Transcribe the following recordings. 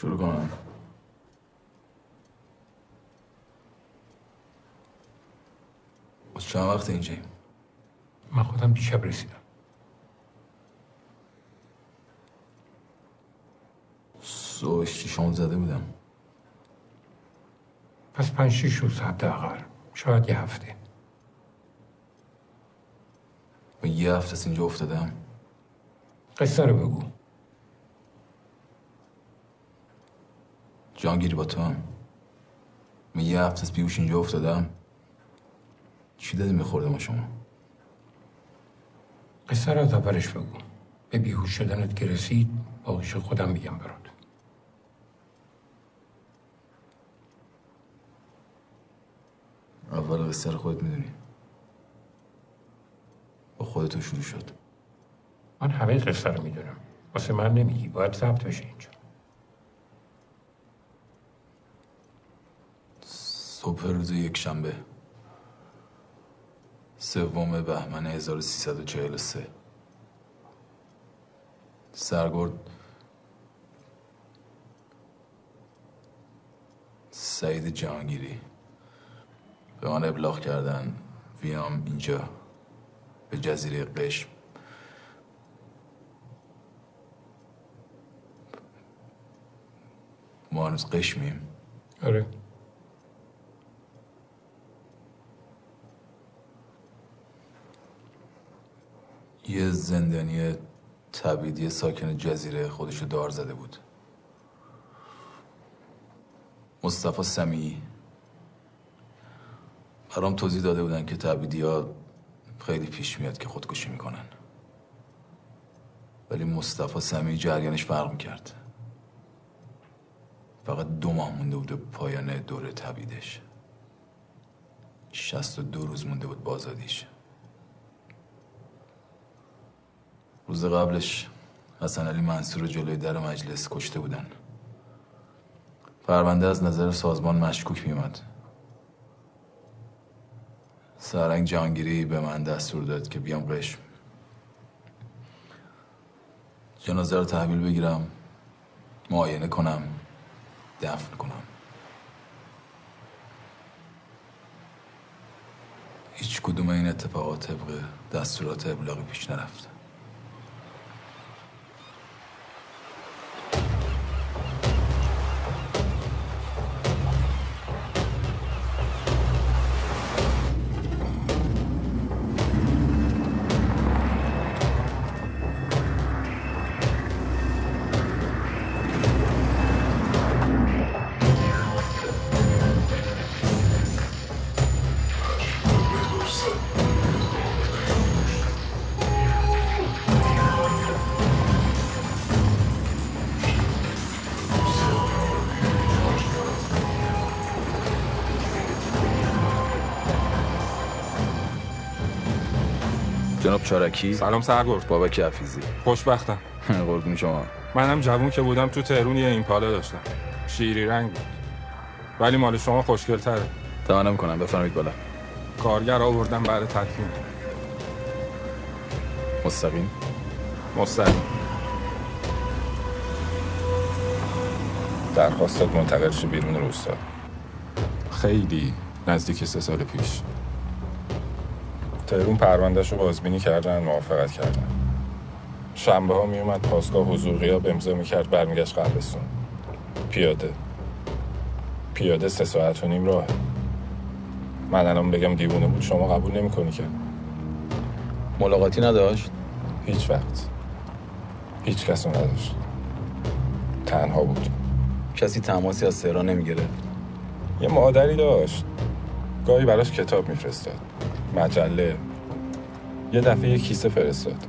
شروع کنم. از چند وقت اینجایی من خودم دیشب رسیدم. صبح شیشم زده بودم. پس پنج شیش روز حداقل. شاید یه هفته. و یه هفته از اینجا افتادم. قصه رو بگو. جانگیری با تو من یه هفته از بیهوش اینجا افتادم. چی دادی میخوردم شما؟ قصه رو از اولش بگو. به بیهوش شدنت که رسید باقیش خودم میگم برات. اول قصه رو خودت می‌دونی. با خودتو شروع شد. من همه قصه رو می‌دونم. واسه من نمیگی. باید ثبت بشه اینجا. صبح روز یک شنبه سوم بهمن 1343 سرگرد. سعید جهانگیری. به من ابلاغ کردن. بیام اینجا. به جزیره قشم. ما هنوز قشمیم. آره. یه زندانی تبیدی ساکن جزیره خودشو دار زده بود. مصطفی سمیعی. برام توضیح داده بودن که تبیدی ها خیلی پیش میاد که خودکشی می‌کنن. ولی مصطفی سمیعی جریانش فرق می‌کرد. فقط دو ماه مونده بود پایان دوره تبیدش شست و دو روز مونده بود بازادیش. روز قبلش حسن علی منصور جلوی در مجلس کشته بودن. پرونده از نظر سازمان مشکوک میومد سرنگ جهانگیری به من دستور داد که بیام قشم. جنازه رو تحویل بگیرم معاینه کنم دفن کنم. هیچ کدوم این اتفاقات طبق دستورات ابلاغی پیش نرفت. جناب چارکی سلام سرگرد. بابک حفیظی خوشبختم. قربون شما. منم جوون که بودم تو تهرون یه ایمپالا داشتم. شیری رنگ بود. ولی مال شما خوشگل تره تمام کنم. بفرمایید بالا. کارگر آوردم بعد تدفین. مستقیم. مستقیم. درخواستات منتقل شه بیرون روستا خیلی نزدیک سه سال پیش. تهرون پروندهش رو بازبینی کردن موافقت کردن. شنبه ها میومد پاسگاه حضور غیاب امضا می‌کرد برمیگشت قبرستون پیاده. پیاده سه ساعت و نیم راه من الان بگم دیوونه بود شما قبول نمی‌کنی که؟ ملاقاتی نداشت؟ هیچ وقت. هیچ کس نداشت. تنها بود. کسی تماسی از تهران نمی‌گرفت؟ یه مادری داشت. گاهی براش کتاب میفرستاد. مجله. یه دفعه یه کیسه فرستاد.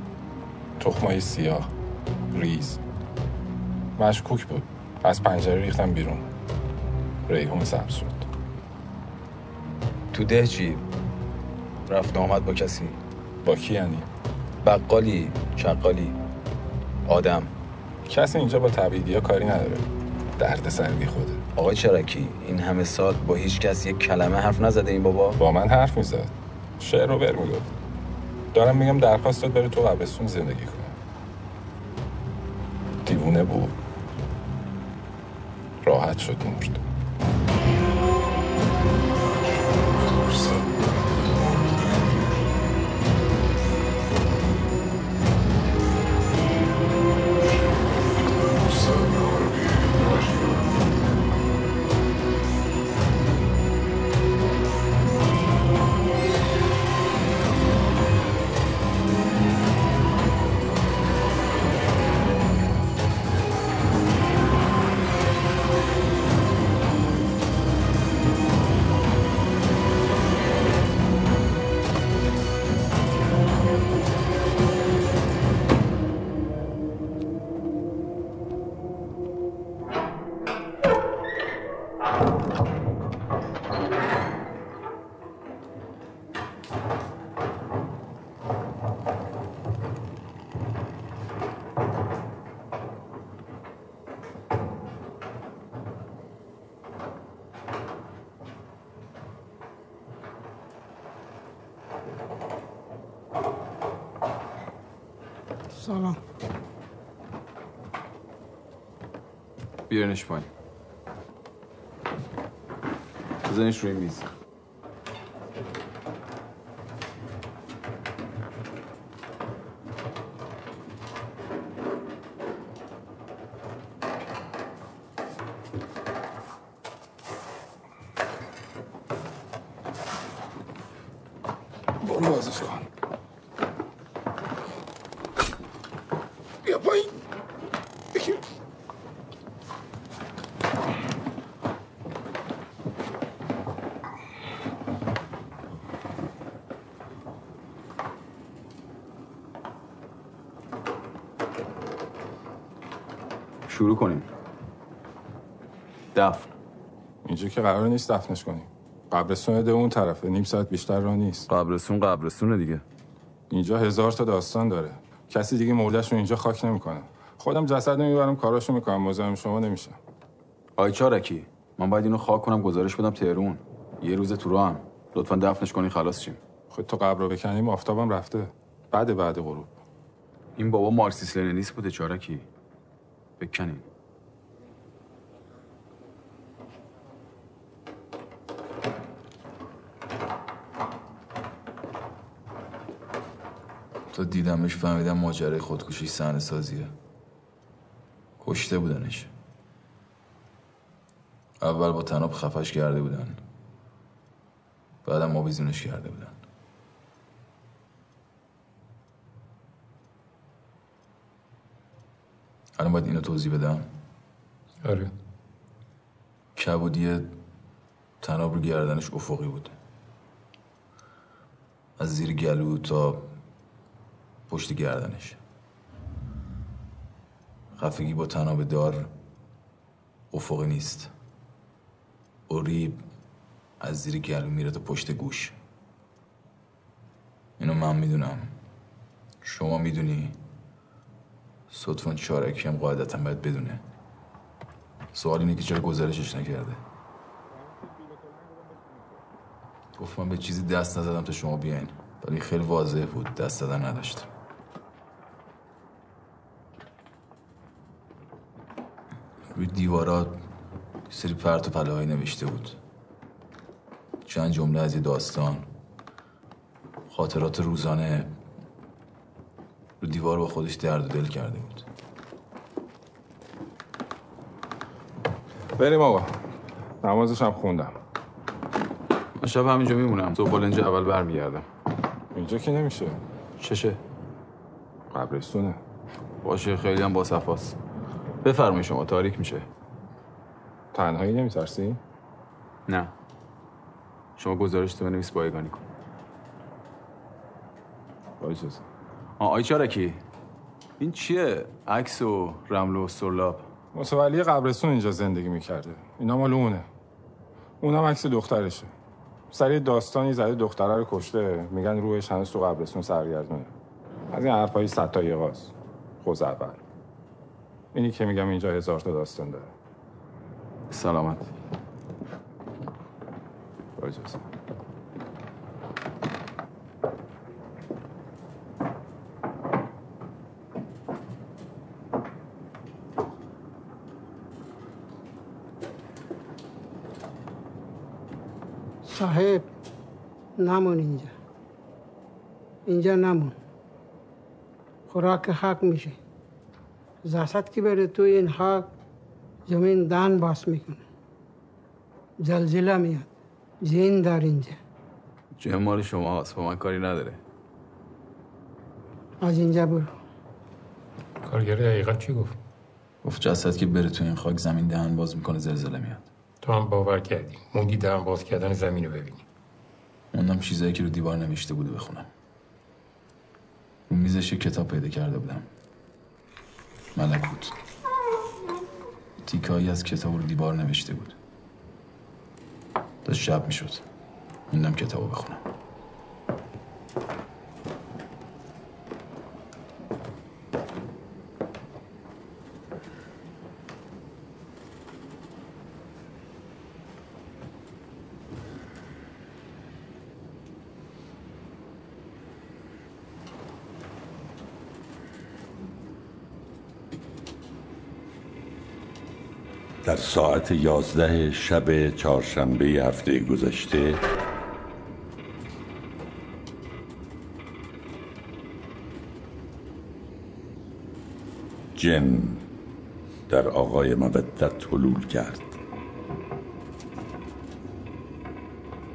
تخمای سیاه ریز. مشکوک بود. از پنجره ریختم بیرون. ریحون سبز شد. تو ده چی؟ رفت آمد با کسی؟ با کی یعنی؟ بقالی چقالی آدم. کسی اینجا با تبعیدی ها کاری نداره. درد سر بی خوده. آقای چرکی این همه سال با هیچ کس یک کلمه حرف نزده این بابا؟ با من حرف می‌زد. شعر رو بر می‌گفت دارم میگم درخواست داد بره تو قبرستون زندگی کنه. دیوونه بود. راحت شد مرد سلام. بیارنش پایین. بزنش روی میز برو بازش کن بیا پایین بگیر. شروع کنیم. دفن اینجا که قرار نیست دفنش کنیم. قبرستون ده اون طرفه. نیم ساعت بیشتر راه نیست. قبرستون قبرستونه دیگه. اینجا هزار تا داستان داره. کسی دیگه مردش رو اینجا خاک نمی‌کنه. خودم جسد رو می‌برم کاراشو می‌کنم. مزاحم شما نمیشم. آی چارکی من باید اینو خاک کنم گزارش بدم تهرون. یه روز تو راهم لطفا دفنش کنین خلاص شیم. خود تو قبر رو بکنیم آفتابم رفته. بعد بعد غروب. این بابا مارکسیس لنینیست بوده چارکی. بکنین. تا دیدمش فهمیدم ماجرای خودکشی صحنه سازیه. کشته بودنش. اول با تناب خفش کرده بودن. بعدم آویزونش کرده بودن. الان باید اینو توضیح بدم. آره. کبودی تناب رو گردنش افقی بود. از زیر گلو تا پشت گردنش. خفگی با تناب دار افقی نیست. اوریب از زیر گلو میره تا پشت گوش. اینو من می‌دونم. شما می‌دونی؟ صدفان چارکی هم قاعدتا باید بدونه. سوال اینه که چرا گزارشش نکرده. گفت من به چیزی دست نزدم تا شما بیاین. ولی خیلی واضح بود دست زدن نداشتم. روی دیوارات یه سری پرت و پله نوشته بود. چند جمله از یه داستان. خاطرات روزانه. رو دیوار با خودش درد و دل کرده بود. بریم آقا. نمازش هم خوندم. من شب همینجا میمونم. صبح بالنج اول برمیگردم اینجا که نمیشه. چشه. قبرستونه. باشه خیلی هم با صفاست بفرمایید شما تاریک میشه. تنهایی نمیترسی؟ نه. شما گزارش تو بنویس بایگانی کن. با اجازه. آه آی چارکی. این چیه؟ عکس و رمل و سرلاب. متولی قبرستون اینجا زندگی می‌کرده. اینا مال اونه. اونم عکس دخترشه. سری داستانی زده دختره رو کشته. میگن روحش هنوز تو قبرستون سرگردونه از این حرفای ستایقاست خوز اول اینی که میگم اینجا هزار تا داستان داره. سلامت. با اجازه صاحب نمون اینجا. اینجا نمون. خوراک حق میشه. زاست که بره توی این حق زمین دان باس می‌کنه. زلزله میاد. جین در اینجا. جه مال شما هست با من کاری نداره. از اینجا برو. کارگر دقیقا چی گفت؟ گفت جسد که بره تو این خاک زمین دهن باز می‌کنه زلزله میاد. تو هم باور کردی. موندی دهن باز کردن زمین رو ببینی. موندم چیزایی که رو دیوار نوشته بوده بخونم. رو میزش کتاب پیدا کرده بودم. ملکوت تیکایی از کتاب رو دیوار نوشته بود. داشت شب می‌شد. موندم کتاب بخونم در ساعت یازده شب چهارشنبه هفته گذشته. جن در آقای مودت حلول کرد.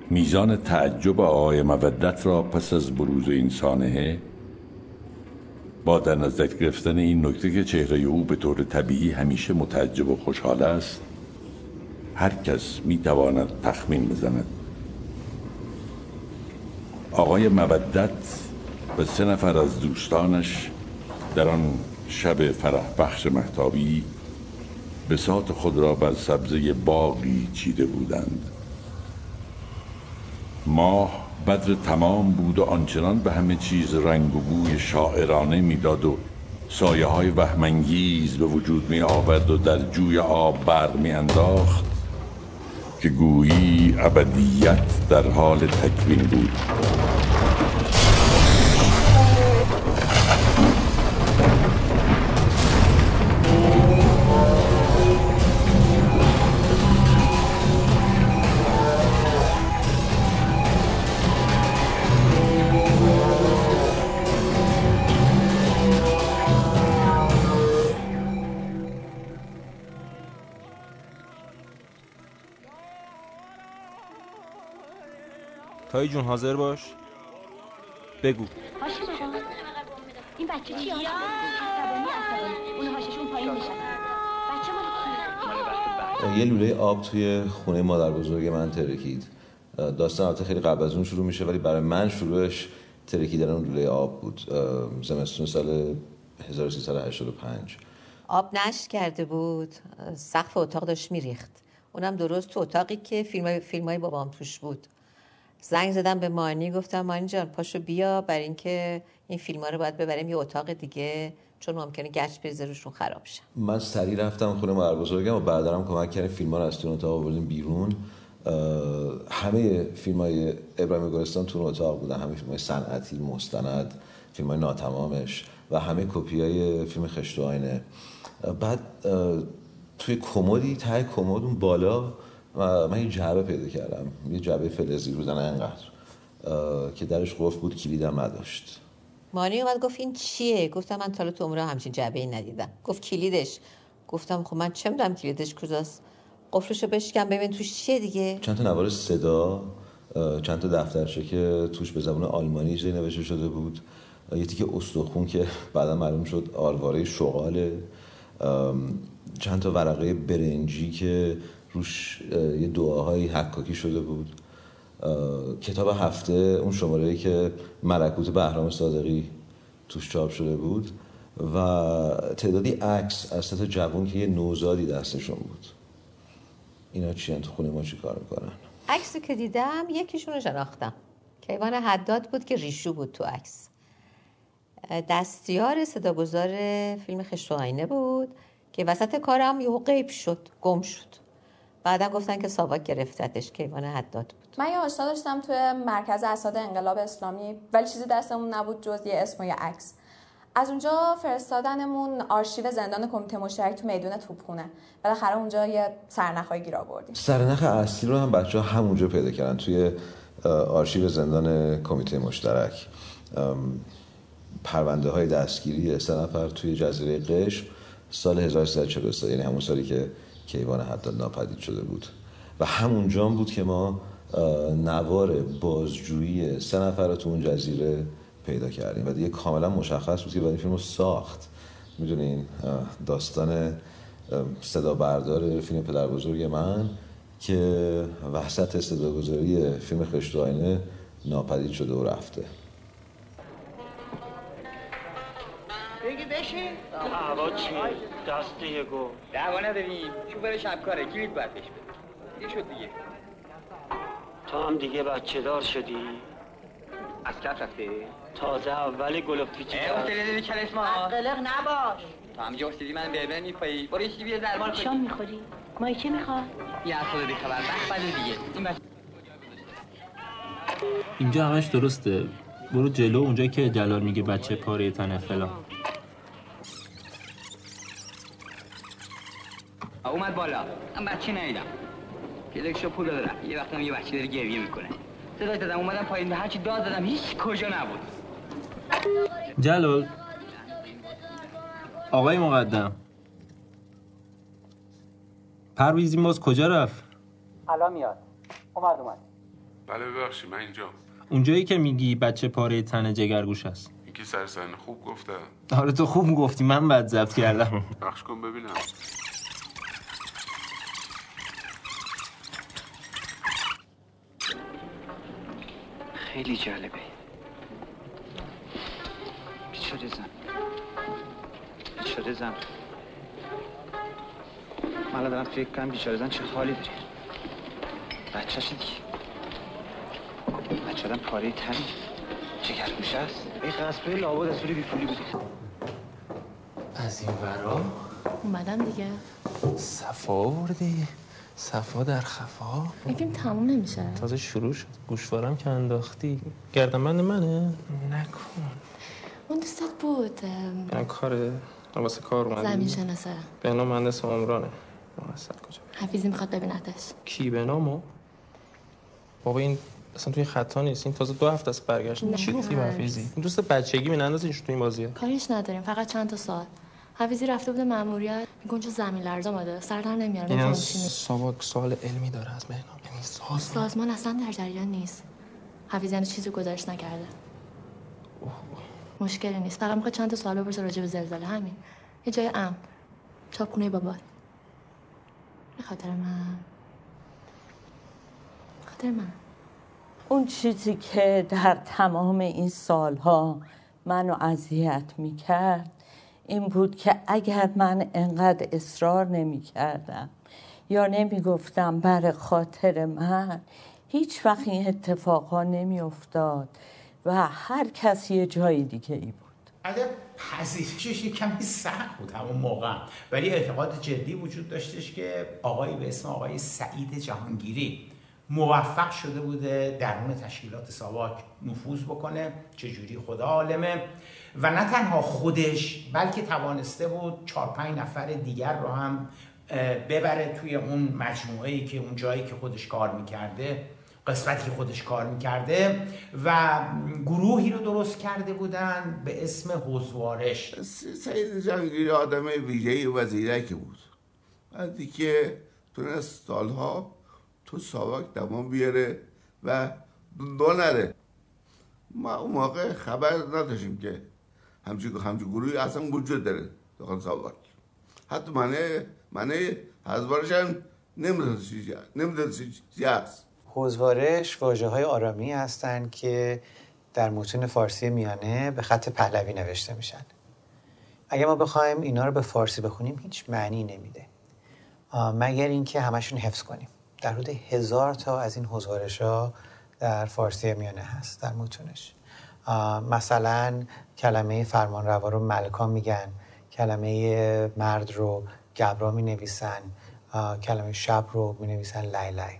میزان تعجب آقای مودت را پس از بروز این سانحه با در نظر گرفتن این نکته که چهره او به طور طبیعی همیشه متعجب و خوشحال است هر کس می تواند تخمین بزند. آقای مودت و سه نفر از دوستانش در آن شب فرح بخش محتابی بساط خود را بر سبزه باقی چیده بودند. ماه بدر تمام بود و آنچنان به همه چیز رنگ و بوی شاعرانه می‌داد و سایه های وهمانگیز به وجود می آورد و در جوی آب بر می انداخت که گویی ابدیت در حال تکوین بود. تایی جون حاضر باش. بگو. این بچه چی عصبانی عصبانی. اون هاششون پایین میشن. بچه مال کیه یه لوله آب توی خونه مادر بزرگ من ترکید. داستان البته خیلی قبل از اون شروع میشه ولی برای من شروعش ترکیدن اون لوله آب بود. زمستون سال 1385 آب نشت کرده بود. سقف اتاق داشت میریخت. اونم درست تو اتاقی که فیلم فیلم های بابام توش بود. زنگ زدم به مانی گفتم مانی جان پاشو بیا بر اینکه این فیلم ها رو باید ببریم یه اتاق دیگه چون ممکنه گچ بریزه روشون خراب شه. من سریع رفتم خونه مادر بزرگم و برادرم کمک کردیم فیلم ها رو از تو اتاق آوردیم بیرون. همه فیلم های ابراهیم گلستان تو اتاق بودن همه فیلم های صنعتی مستند فیلم های ناتمامش و همه کپی های فیلم خشت و آینه. بعد توی کمدی ته کمد اون بالا من یه جعبه پیدا کردم. یه جعبه فلزی روزنه انقدر. که درش قفل بود کلیدم نداشت. مانی اومد گفت این چیه؟ گفتم من تا تو عمره همچین جعبه ای ندیدم. گفت کلیدش. گفتم خب من چه می‌دونم کلیدش کجاست؟ قفلشو بشکن ببین توش چیه دیگه؟ چند تا نوار صدا چند تا دفترچه که توش به زبان آلمانی اجرایی نوشته شده بود. یه تیکه استخون که بعدا معلوم شد آرواره شغاله. چند تا ورقه برنجی که روش یه دعاهایی حکاکی شده بود. کتاب هفته اون شماره که ملکوت بهرام صادقی توش چاپ شده بود و تعدادی عکس از سطح جوان که یه نوزادی دستشون بود. اینا چی تو خونه ما چی کار می‌کنن؟ عکسی که دیدم یکیشون رو شناختم. کیوان حداد بود که ریشو بود تو عکس. دستیار صداگذار فیلم خشت آینه بود که وسط کارم یهو غیب شد گم شد. بعدا گفتن که ساواک گرفتتش کیوان حداد بود. من یه آشنا داشتم توی مرکز اساد انقلاب اسلامی ولی چیزی دستمون نبود جز یه اسم و یه عکس. از اونجا فرستادنمون آرشیو زندان کمیته مشترک تو میدون توپخونه. بالاخره اونجا یه سرنخای گیر آوردیم. سرنخ اصلی رو هم بچه ها همونجا پیدا کردن توی آرشیو زندان کمیته مشترک. پرونده های دستگیری سه نفر توی جزیره قشم سال 1343 یعنی همون سالی که کیوان حتی ناپدید شده بود. و همونجا بود که ما نوار بازجویی سه نفر تو اون جزیره پیدا کردیم. و دیگه کاملا مشخص بود که بعد این فیلم رو ساخت. می‌دونین داستان صدا بردار فیلم پدر بزرگ من که وحشت صدا گذاری فیلم خشت آینه ناپدید شده و رفته. بشین هوا چی؟ دست دیگه گو. دعوا نداریم. شوفر شبکاره. کلید باید بهش بده شد دیگه. تو هم دیگه بچه دار شدی؟ از کف رفته؟ تازه اول گلوف پیچی کرد. افتاده کلش ما قلق نباش. تو هم افتادی من بربر میپایی برو یه بیا درمان کنی. شام می‌خوری؟ مایکه می‌خواد؟ یه اصلا بیخبر. بخ بده دیگه. این بس اینجا همش درسته. برو جلو اونجا که جلال میگه بچه پاره تنه فلان. اومد بالا. من بچه نیدم پدکشو پول داره یه وقت هم یه بچه داره گریه می‌کنه. صدای دادم. اومدم پایین. هرچی داد دادم. هیچ کجا نبود. جلال. آقای مقدم. پرویزی باز کجا رفت؟ الان میاد. اومد اومد. بله ببخشید. من اینجا. اونجایی که میگی بچه پاره تن جگرگوش است. این که سر خوب گفته. آره تو خوب گفتی. من بد ضبط کردم. بخش کن ببینم. خیلی جالبه. بیچاره زن. بیچاره زن. من دارم فکر کنم بیچاره زن چه حالی داره. بچهش دیگه. بچه آدم پاره تنی چه گوشه است. این قصبه لابد از بی پولی بودی. از این ورا؟ اومدم دیگه. صفا آوردی؟ صفا در خفا. این فیلم تموم نمیشه. تازه شروع شد. گوشوارم که انداختی. گردنبند منه. نکن. اون دوستت بود. این کاره واسه کار اومدی زمین شناسه. به نام مهندس عمرانه. مقصد کجا؟ حفیظی می‌خواد ببینتش کی؟ به نامو بابا این اصلا توی خطا نیست. این تازه دو هفته است برگشت. چی؟ گفتی حفیظی. این دوست بچگی می نندازینش تو این بازیه؟ کاریش نداریم. فقط چند تا سال حفیظی رفته بوده ماموریت میگن چه زمین لرزه اومده. سر در نمیاره. این ساواک سوال علمی داره از بهنام یعنی سازمان سازمان اصلا در جریان نیست. حفیظی یعنی چیزی گزارش نکرده. مشکلی نیست. فقط می‌خواد چند تا سوال بپرسه راجع به زلزله. همین. یه جای امن. چاپخونه بابا. به خاطر من. خاطر من. اون چیزی که در تمام این سالها منو اذیت می‌کرد این بود که اگر من انقدر اصرار نمی کردم یا نمی گفتم بر خاطر من هیچ وقت این اتفاقا نمی افتاد و هر کسی یه جای دیگه ای بود. اگر پذیرشش یه کمی سخت بود همون موقع. ولی اعتقاد جدی وجود داشتش که آقایی به اسم آقای سعید جهانگیری موفق شده بوده درون تشکیلات ساواک نفوذ بکنه. چجوری؟ خدا عالمه. و نه تنها خودش بلکه توانسته بود چهار پنج نفر دیگر رو هم ببره توی اون مجموعه ای که اون جایی که خودش کار می‌کرده قسمتی که خودش کار می‌کرده و گروهی رو درست کرده بودن به اسم حوزوارش سید جهانگیری آدم ویژه وزیرکی بود. بعدی که تونست سالها تو ساواک دمان بیاره و نره. ما اون موقع خبر نداشتیم که همچین همچین گروهی اصلا وجود داره. داخل ساواک حتی منه منه حزبارش هم نمی‌دونست چی هست. حوزوارش واجه های آرامی هستند که در متون فارسی میانه به خط پهلوی نوشته میشن. اگه ما بخوایم اینا رو به فارسی بخونیم هیچ معنی نمیده. مگر اینکه همشون حفظ کنیم. در حدود هزار تا از این حضارش ها در فارسی میانه هست در متونش. مثلا کلمه فرمانروا رو ملکا میگن کلمه مرد رو گبرا می نویسن کلمه شب رو می نویسن لیلی.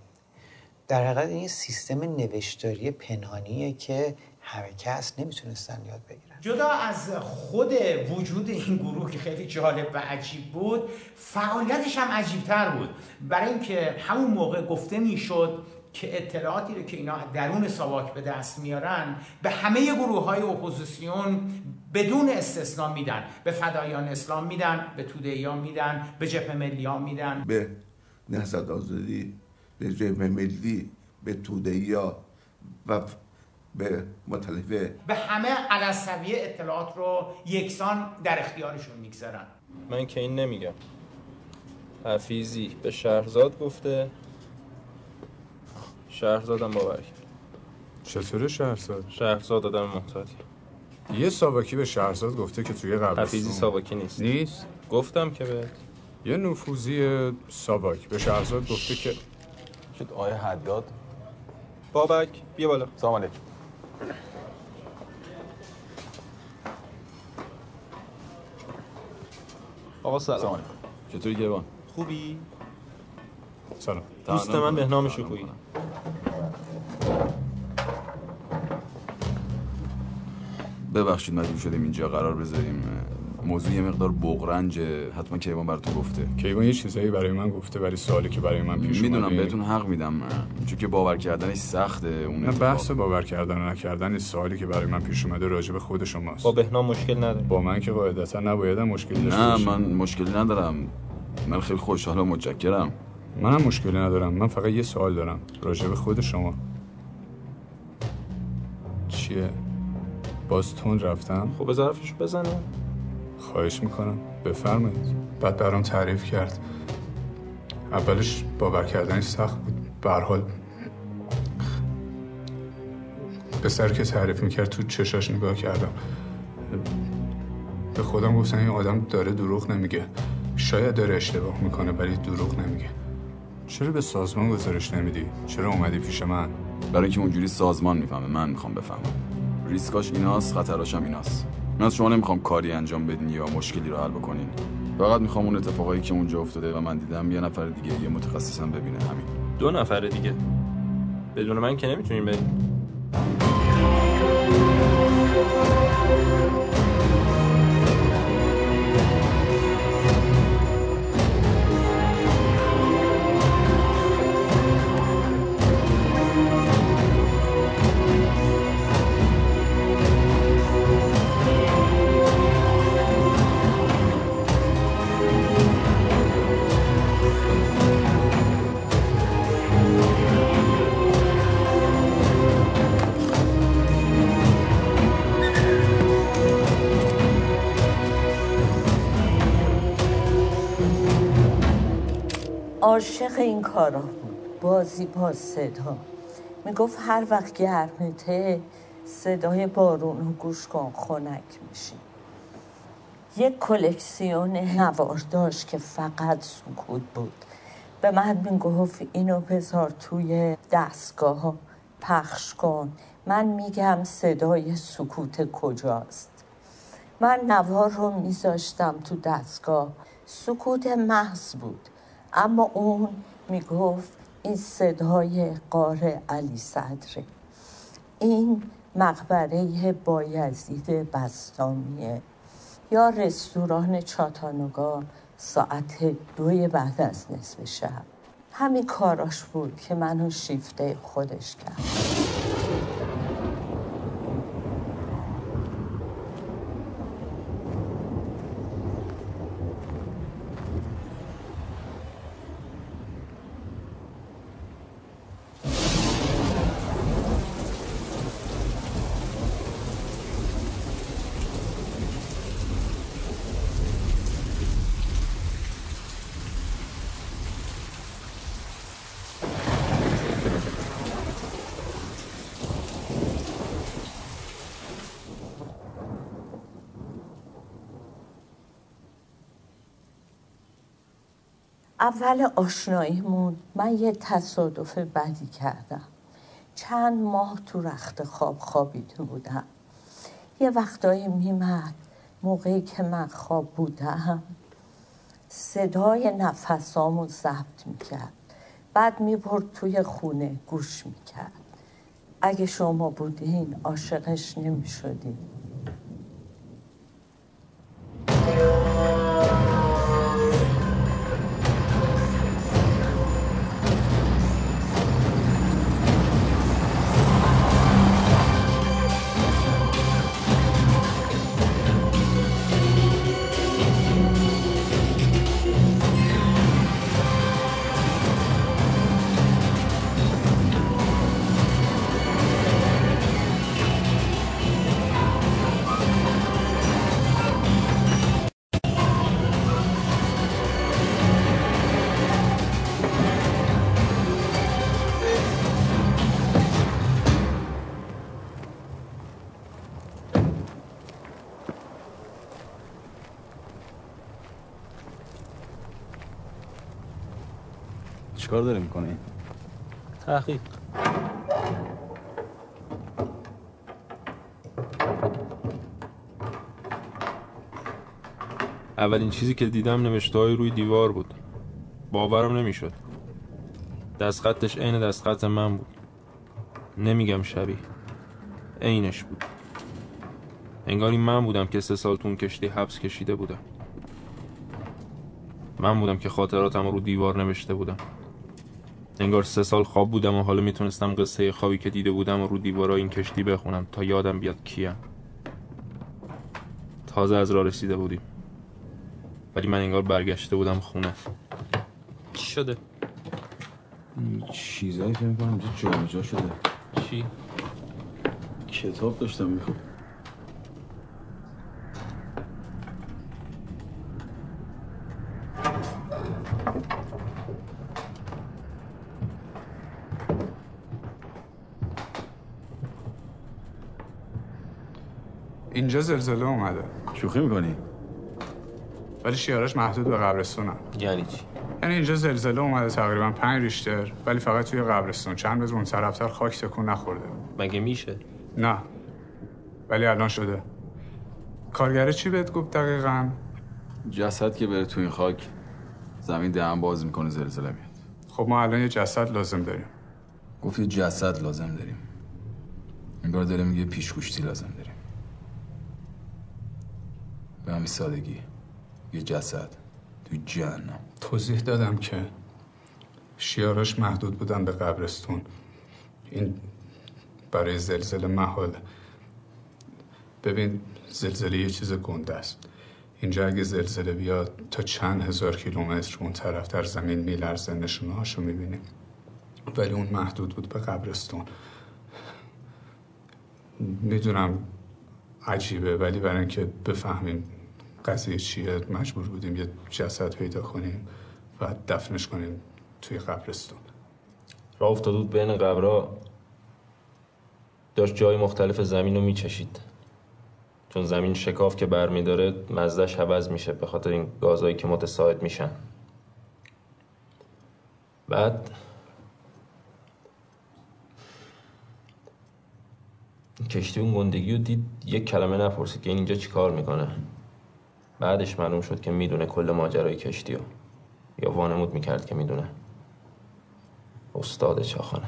در حقیقت این سیستم نوشتاری پنهانیه که همه کس نمی‌تونستن یاد بگیرن. جدا از خود وجود این گروه که خیلی جالب و عجیب بود فعالیتش هم عجیبتر بود. برای اینکه همون موقع گفته می‌شد که اطلاعاتی رو که اینا درون ساواک به دست میارن به همه گروه های اپوزیسیون بدون استثنا میدن. به فدایان اسلام میدن به توده میدن به جبهه ملی میدن. به نهضت آزادی به جبهه ملی به توده و به مطلفه به همه علصویه اطلاعات رو یکسان در اختیارشون می‌گذارن. من که این نمیگم. حفیزی به شهرزاد گفته. شهرزادم باور کرد. چطوره شهرزاد؟ شهرزاد آدم محتاطی. یه ساواکی به شهرزاد گفته که توی قبرستون حفیزی ساواکی نیست. نیست؟ گفتم که بهت. یه نفوذی ساواک به شهرزاد گفته که شد آیه حداد بابک بیا بالا. سلام علیکم. آقا سلام, چطوری گروان خوبی؟ سلام. دوست من بهنام شکویی. ببخشید مجبور شدیم اینجا. قرار بذاریم موضوع یه مقدار بغرنجه حتما کیوان براتون گفته. کیوان یه چیزایی برای من گفته ولی سوالی که برای من پیش می‌دونم بهتون حق میدم. چون که باور کردنش سخته اون نه بحث باور کردن و نکردن سوالی که برای من پیش اومده راجع به خود شماست. با بهنام مشکل نداره با من که قاعدتا نبایدم مشکلی داشته نه. من مشکلی ندارم. من خیلی خوشحال و متشکرم. منم مشکلی ندارم. من فقط یه سوال دارم. راجع به خود شما. چیه؟ باز تون رفتم؟ خب بذار حرفشو بزنه خواهش می‌کنم. بفرمایید. بعد برام تعریف کرد. اولش باور کردنش سخت بود. به حال پسر که تعریف می‌کرد تو چشاش نگاه کردم. به خودم گفتم این آدم داره دروغ نمیگه. شاید داره اشتباه می‌کنه ولی دروغ نمیگه. چرا به سازمان گزارش نمیدی؟ چرا اومدی پیش من؟ برای اینکه اونجوری سازمان می‌فهمه من می‌خوام بفهمم. ریسکاش ایناست خطراش هم ایناست. من از شما نمی‌خوام کاری انجام بدین یا مشکلی رو حل بکنین. فقط می‌خوام اون اتفاقایی که اونجا افتاده و من دیدم یه نفر دیگه یه متخصصم ببینه. همین. دو نفر دیگه. بدون من که نمی‌تونیم بریم عاشق این کارا بود بازی با صدا. می‌گفت هر وقت گرمته صدای بارون رو گوش کن خنک میشی. یک کلکسیون نوار داشت که فقط سکوت بود. به من می‌گفت اینو بذار توی دستگاه ها پخش کن. من میگم صدای سکوت کجاست. من نوار رو میذاشتم تو دستگاه. سکوت محض بود. اما اون می‌گفت این صدای قار علی صدره. این مقبره بایزید بستامیه یا رستوران چاتانوگا ساعت دوی بعد از نصف شب. همین کاراش بود که منو شیفته خودش کرد. اول آشناییمون من یه تصادف بدی کردم. چند ماه تو رخت خواب خوابیده بودم. یه وقتایی میمد موقعی که من خواب بودم. صدای نفسامو ضبط می‌کرد. بعد می‌برد توی خونه گوش می‌کرد. اگه شما بودین عاشقش نمی چیکار داری می‌کنی؟ تحقیق. اولین چیزی که دیدم نوشته های روی دیوار بود. باورم نمی‌شد. دست خطش عین دست خط من بود. نمیگم شبیه. عینش بود. انگار این من بودم که سه سال تو اون کشتی حبس کشیده بودم. من بودم که خاطراتم رو دیوار نوشته بودم. انگار سه سال خواب بودم و حالا می‌تونستم قصه خوابی که دیده بودم و رو دیوارای این کشتی بخونم تا یادم بیاد کیم تازه از راه رسیده بودیم. ولی من انگار برگشته بودم خونه. چی شده؟ چیزایی فکر می‌کنم جابجا شده؟ چی؟ کتاب داشتم می‌خوام اینجا زلزله اومده. شوخی می‌کنی؟ ولی شیاراش محدود به قبرستونم یعنی چی؟ یعنی اینجا زلزله اومده تقریبا پنج ریشتر ولی فقط توی قبرستون. چند متر اون طرفتر خاک تکون نخورده. مگه میشه؟ نه. ولی الان شده. کارگره چی بهت گفت دقیقا؟ جسد که بره تو این خاک زمین دهن باز می‌کنه زلزله میاد. خب ما الان یه جسد لازم داریم. گفت یه جسد لازم داریم. انگار داره میگه پیشگوشتی لازم. به همین سادگی. یه جسد تو جهنم. توضیح دادم که شیاراش محدود بودن به قبرستون. این برای زلزله محاله ببین زلزله یه چیز گنده است. اینجا اگه زلزله بیاد تا چند هزار کیلومتر اون طرف در زمین میلرزه. نشونه هاشو می‌بینیم. ولی اون محدود بود به قبرستون. می‌دونم عجیبه ولی برای اینکه بفهمیم قضیه چیه؟ مجبور بودیم یه جسد پیدا کنیم و دفنش کنیم توی قبرستون راه افتاده بود بین قبرها. داشت جای مختلف زمین رو میچشید. چون زمین شکاف که برمیداره مزدش عوض میشه به خاطر این گازهایی که متساعد میشن. بعد کشتی اون گندگی رو دید یک کلمه نپرسید که این اینجا چی کار می‌کنه. بعدش معلوم شد که می‌دونه کل ماجرای کشتی رو. یا وانمود می‌کرد که می‌دونه. استاد چاخانه.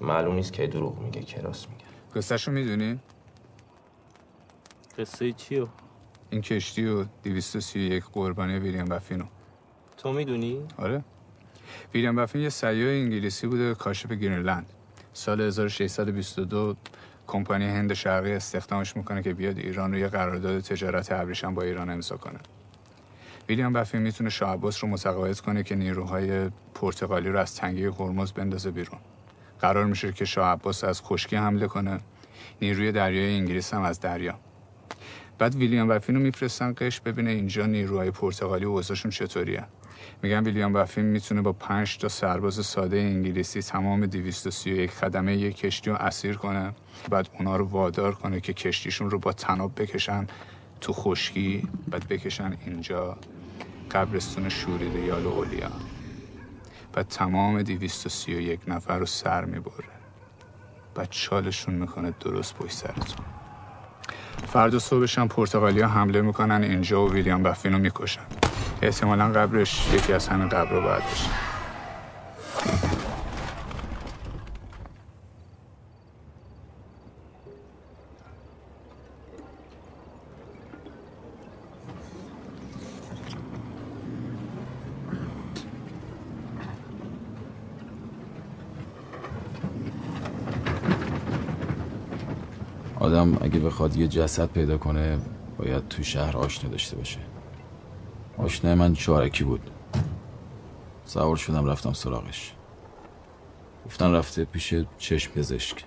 معلوم نیست که دروغ میگه که راست میگه. قصهش رو می‌دونی؟ قصه چیو؟ این کشتی و 231 قربانی ویلیام بفینو. تو می‌دونی؟ آره. ویلیام بفین یه سیاه انگلیسی بوده کاشف گرینلند. سال 1622 کمپانی هند شرقی استخدامش می‌کنه که بیاد ایران رو یه قرارداد تجارت ابریشم با ایران امضا کنه. ویلیام بفین می‌تونه شاه رو متقاعد کنه که نیروهای پرتغالی رو از تنگه هرمز بندازه بیرون. قرار میشه که شاه از خشکی حمله کنه. نیروی دریای انگلیس هم از دریا. بعد ویلیام بفین رو میفرستن قش ببینه اینجا نیروهای پرتغالی اوضاعشون چطوریه. میگن ویلیام بفین می‌تونه با پنج تا سرباز ساده انگلیسی تمام 231 خدمه یک کشتی رو اسیر کنه. بعد اونا رو وادار کنه که کشتیشون رو با تناب بکشن تو خشکی بعد بکشن اینجا قبرستون شوریده یال اولیا. بعد تمام 231 نفر رو سر می‌بره. بعد چالشون می‌کنه درست پشت سرتون. فردا صبحش هم پرتغالیا حمله می‌کنن اینجا و ویلیام بفین رو می‌کشن. احتمالا قبرش یکی از همین قبر رو باید باشه. آدم اگه بخواد یه جسد پیدا کنه باید تو شهر آشنا داشته باشه. آشنای من چارکی بود. سوار شدم رفتم سراغش. گفتن رفته پیش چشم پزشک.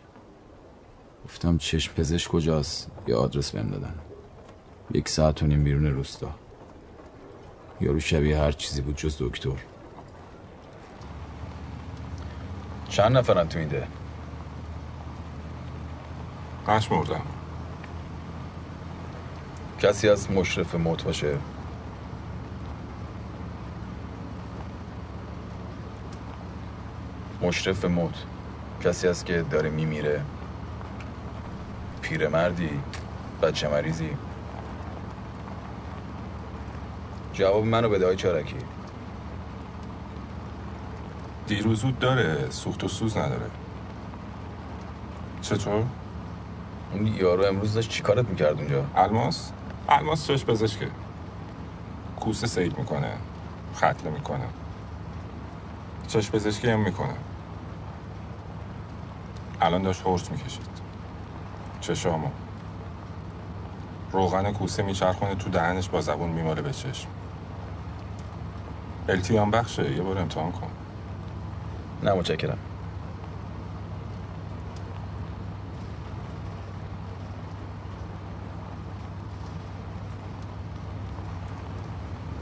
گفتم چشم پزشک کجاست؟ یه آدرس بهم دادن. یک ساعت و نیم بیرون روستا. یارو شبیه هر چیزی بود جز دکتر. چند نفرن تو این ده؟ قش مردم کسی از مشرف موت باشه؟ مشرف موت. کسی است که داره میمیره. پیرمردی بچه مریضی. جواب منو بده های چارکی. دیروز زود داره سوخت و سوز نداره. چطور؟ اون یارو امروز داشت چیکارت می‌کرد اونجا؟ الماس؟ الماس چش پزشکه. کوسه سید می‌کنه ختله می‌کنه. چش پزشکی هم می‌کنه. الان داشت هورس می‌کشید. چشامو. روغن کوسه میچرخونه تو دهنش با زبون میماله به چشم. التیام بخشه. یه بار امتحان کن. نه متشکرم.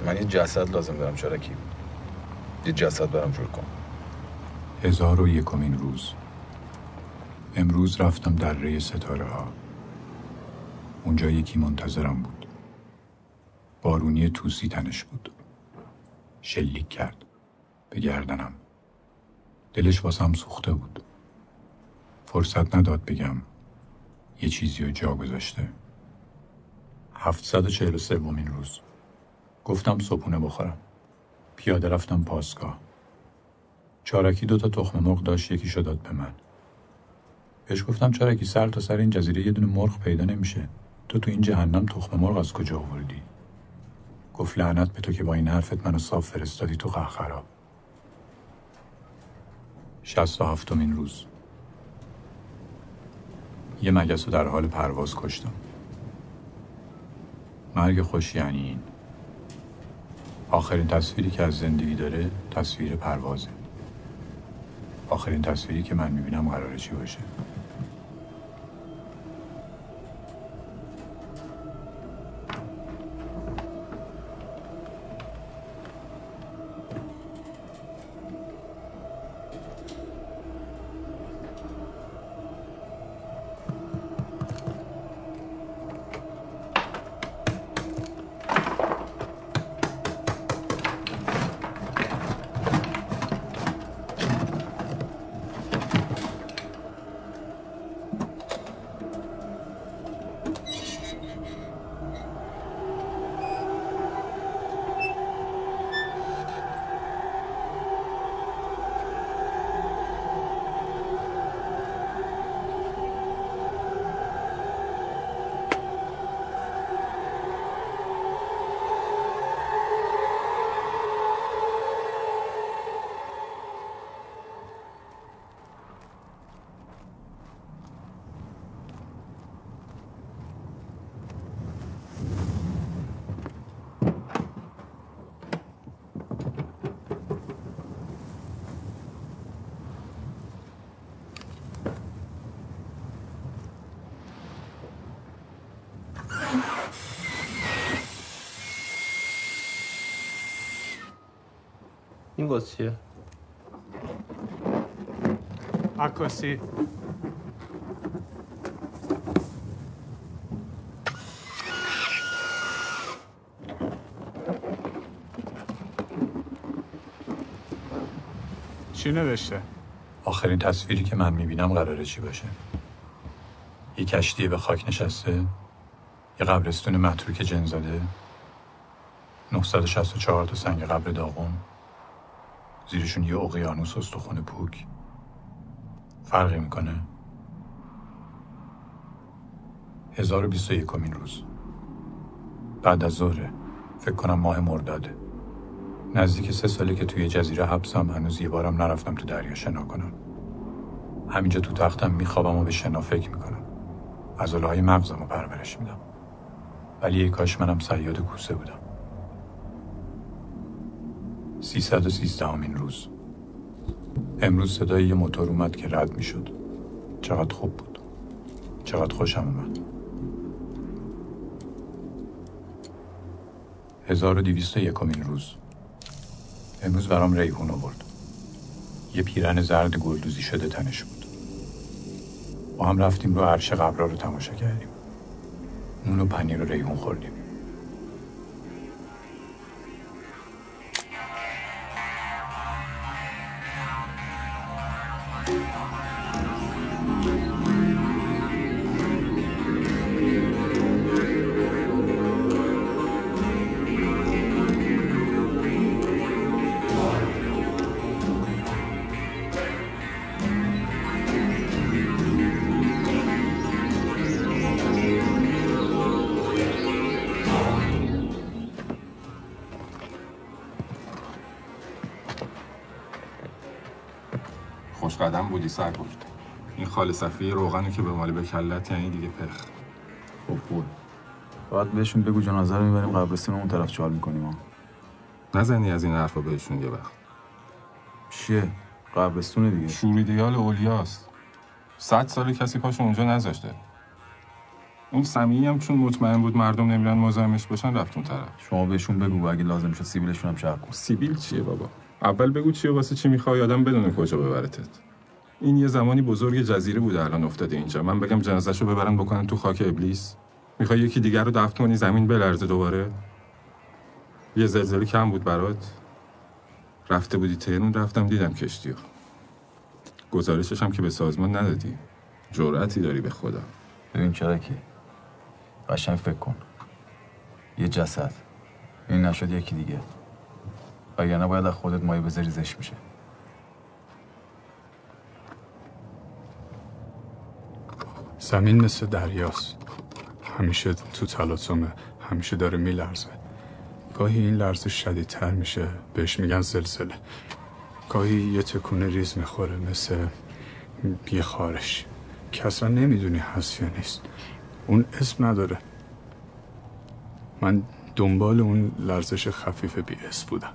من یه جسد لازم دارم چرکی یه جسد برام جور کن. هزار و یکمین روز. امروز رفتم در ری ستاره ها اونجا یکی منتظرم بود. بارونی توسی تنش بود. شلیک کرد. به گردنم. دلش واسم سوخته بود. فرصت نداد بگم یه چیزی رو جا گذاشته. هفتصد و چهل و سومین روز. گفتم صبحونه بخورم. پیاده رفتم پاسگاه. چارکی دوتا تخم مرغ داشت یکی داد به من. بهش گفتم چارکی سر تا سر این جزیره یه دونه مرغ پیدا نمیشه. تو تو این جهنم تخم مرغ از کجا آوردی؟ گفت لعنت به تو که با این حرفت منو صاف فرستادی تو قهقرا. شست و هفتمین روز. یه مگس رو در حال پرواز کشتم. مرگ خوش یعنی این. آخرین تصویری که از زندگی داره تصویر پروازه. آخرین تصویری که من می‌بینم قراره چی باشه؟ باز چیه؟ عکاسی. چی نوشته؟ آخرین تصویری که من می‌بینم قراره چی باشه؟ یه کشتی به خاک نشسته؟ یه قبرستون متروک جن زده؟ 964 تا سنگ قبر داغون؟ زیرشون یه اقیانوس استخون پوک. فرقی می‌کنه؟ 1021 کمین روز. بعد از ظهره. فکر کنم ماه مرداده نزدیک سه ساله که توی جزیره حبسم هنوز یه بارم نرفتم تو دریا شنا کنم. همینجا تو تختم میخوابم و به شنا فکر می‌کنم. عضله مغزم رو پرورش میدم. ولی ای کاش منم سیاد کوسه بودم. سیصد و سیزدهمین روز. امروز صدای یه موتور اومد که رد می‌شد. چقدر خوب بود. چقدر خوشم اومد. 1201 یکمین روز. امروز برام ریحون آورد. یه پیرن زرد گلدوزی شده تنش بود. با هم رفتیم رو عرش قبرا رو تماشا کردیم. نون و پنیر و ریحون خوردیم. قدم بودی سرکن این خال صفی روغنی که به مالی به کلت یعنی دیگه پخ خب بود فقط بهشون بگو جنازه رو می‌بریم قبرستون اون طرف چال می‌کنیم ها. نزنی از این حرفا بهشون یه وقت. چیه؟ قبرستون دیگه. شوریدیال اولیاست. صد سال کسی پاشو اونجا نذاشته. اون سمیعی هم چون مطمئن بود مردم نمیرن مزاحمش باشن رفت اون طرف. شما بهشون بگو اگه لازم شد سیبیلشون هم شرق کن سیبیل چیه بابا؟ اول بگو چیه واسه چی می‌خوای؟ آدم بدونه کجا ببرتت این یه زمانی بزرگ جزیره بوده الان افتاده اینجا. من بگم جنازهشو ببرن بکنن تو خاک ابلیس. می‌خوای یکی دیگر رو دفن کنی زمین بلرزه دوباره. یه زلزله کم بود برات. رفته بودی تهرون رفتم دیدم کشتیو گزارشش هم که به سازمان ندادی. جرأتی داری به خدا. ببین چرکی قشنگ فکر کن. یه جسد. این نشد یکی دیگه. وگرنه باید از خودت مایه بذاری زشت میشه. زمین مثل دریاست. همیشه تو تلاطمه همیشه داره میلرزه. گاهی این لرزش شدیدتر میشه بهش میگن زلزله. گاهی یه تکونه ریز می‌خوره مثل یه خارش. که اصلا نمی‌دونی هست یا نیست. اون اسم نداره. من دنبال اون لرزش خفیف بی اسم بودم.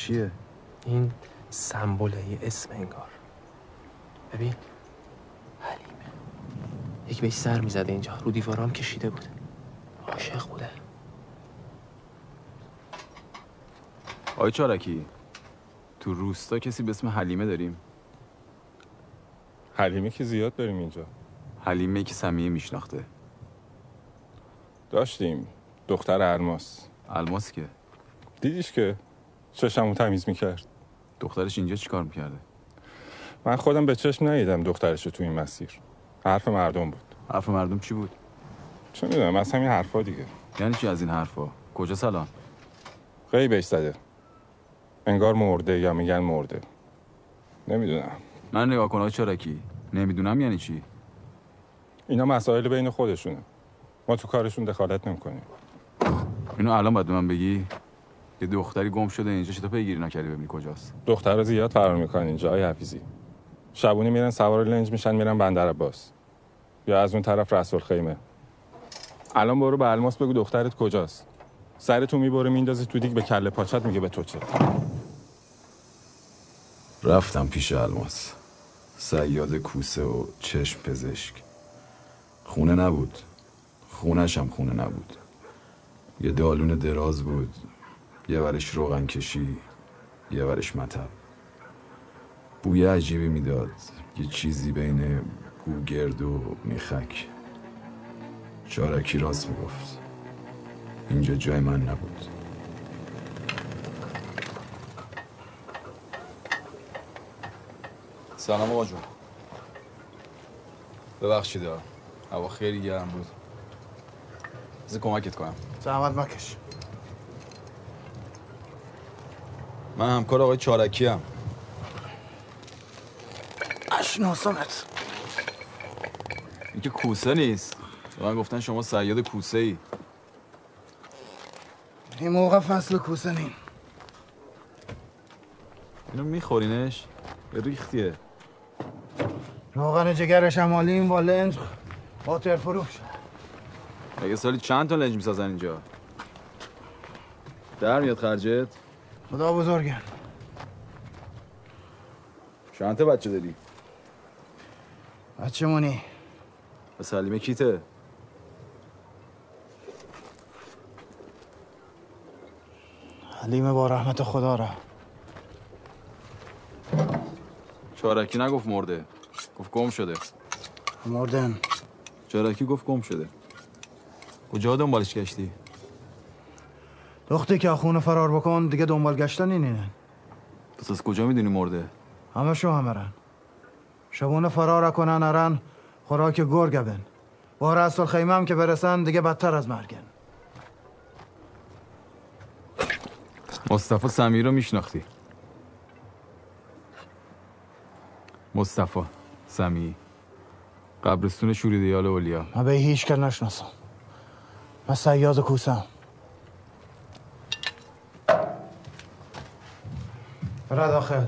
چیه؟ این سمبوله یه اسم انگار. ببین. حلیمه. یک بهش سر می‌زده اینجا. رو دیوارام کشیده بود. عاشق بوده. آقای چارکی تو روستا کسی به اسم حلیمه داریم؟ حلیمه که زیاد داریم اینجا. حلیمه که سمیه میشناخته. داشتیم. دختر الماس. الماس که؟ دیدیش که؟ چشمو تمیز می‌کرد. دخترش اینجا چیکار می‌کرده؟ من خودم به چشم ندیدم دخترش رو تو این مسیر. حرف مردم بود. حرف مردم چی بود؟ چه می‌دونم از همین حرفا دیگه. یعنی چی از این حرفا؟ کجا سلام؟ غیبش زده. انگار مرده یا میگن مرده. نمی‌دونم. من نگاه کن چارکی نمی‌دونم یعنی چی؟ اینا مسائل بین خودشونه. ما تو کارشون دخالت نمی‌کنیم. اینو الان باید من بگی؟ یه دختری گم شده اینجا چطور پیگیری نکردی ببینی کجاست؟ دخترها زیاد فرار می‌کنن اینجا آقای حفیظی. شبونه میرن سوار لنج میشن میرن بندر عباس. یا از اون طرف رسول خیمه. الان برو به الماس بگو دخترت کجاست. سرتو می‌بره میندازی تو دیگ به کله پاچت میگه به تو چه. رفتم پیش الماس. سیاد کوسه و چشم پزشک. خونه نبود. خونش هم خونه نبود. یه دالون دراز بود. یه ورش روغن کشی یه ورش مطب. بوی عجیبی می‌داد. یه چیزی بین گوگرد و میخک. چارکی راست می‌گفت. اینجا جای من نبود. سلام آقا جون. ببخشید. هوا خیلی گرم بود. بذار کمکت کنم. زحمت مکش من همکار آقای چارکی هم اشناسمت این که کوسه نیست. به من گفتن شما سیاد کوسه ای این موقع فصل کوسه نیم. اینو میخورینش؟ به ریختیه. روغن جگرش همالیم با لنج واتر فروش. اگه سالی چند تا لنج می‌سازن اینجا؟ در میاد خرجت؟ خدا بزرگن چند تا بچه داری؟ بچه مونی سلیمه کیته؟ حلیمه با رحمت خدا را چارکی نگفت مرده. گفت گم شده. مردن. چارکی گفت گم شده. کجا دنبالش گشتی؟ دختی که خونه فرار بکن دیگه دنبال گشتن اینه پس از کجا می‌دونی مرده همه شو همرن شبونه فرار کنن ارن خوراک گرگ بن با رسول خیمه هم که برسن دیگه بدتر از مرگن مصطفی سمیر رو میشناختی مصطفی سمی قبرستون شوریدیال اولیا من به هیچ کل نشناسم من سیاد کوسم برا داخل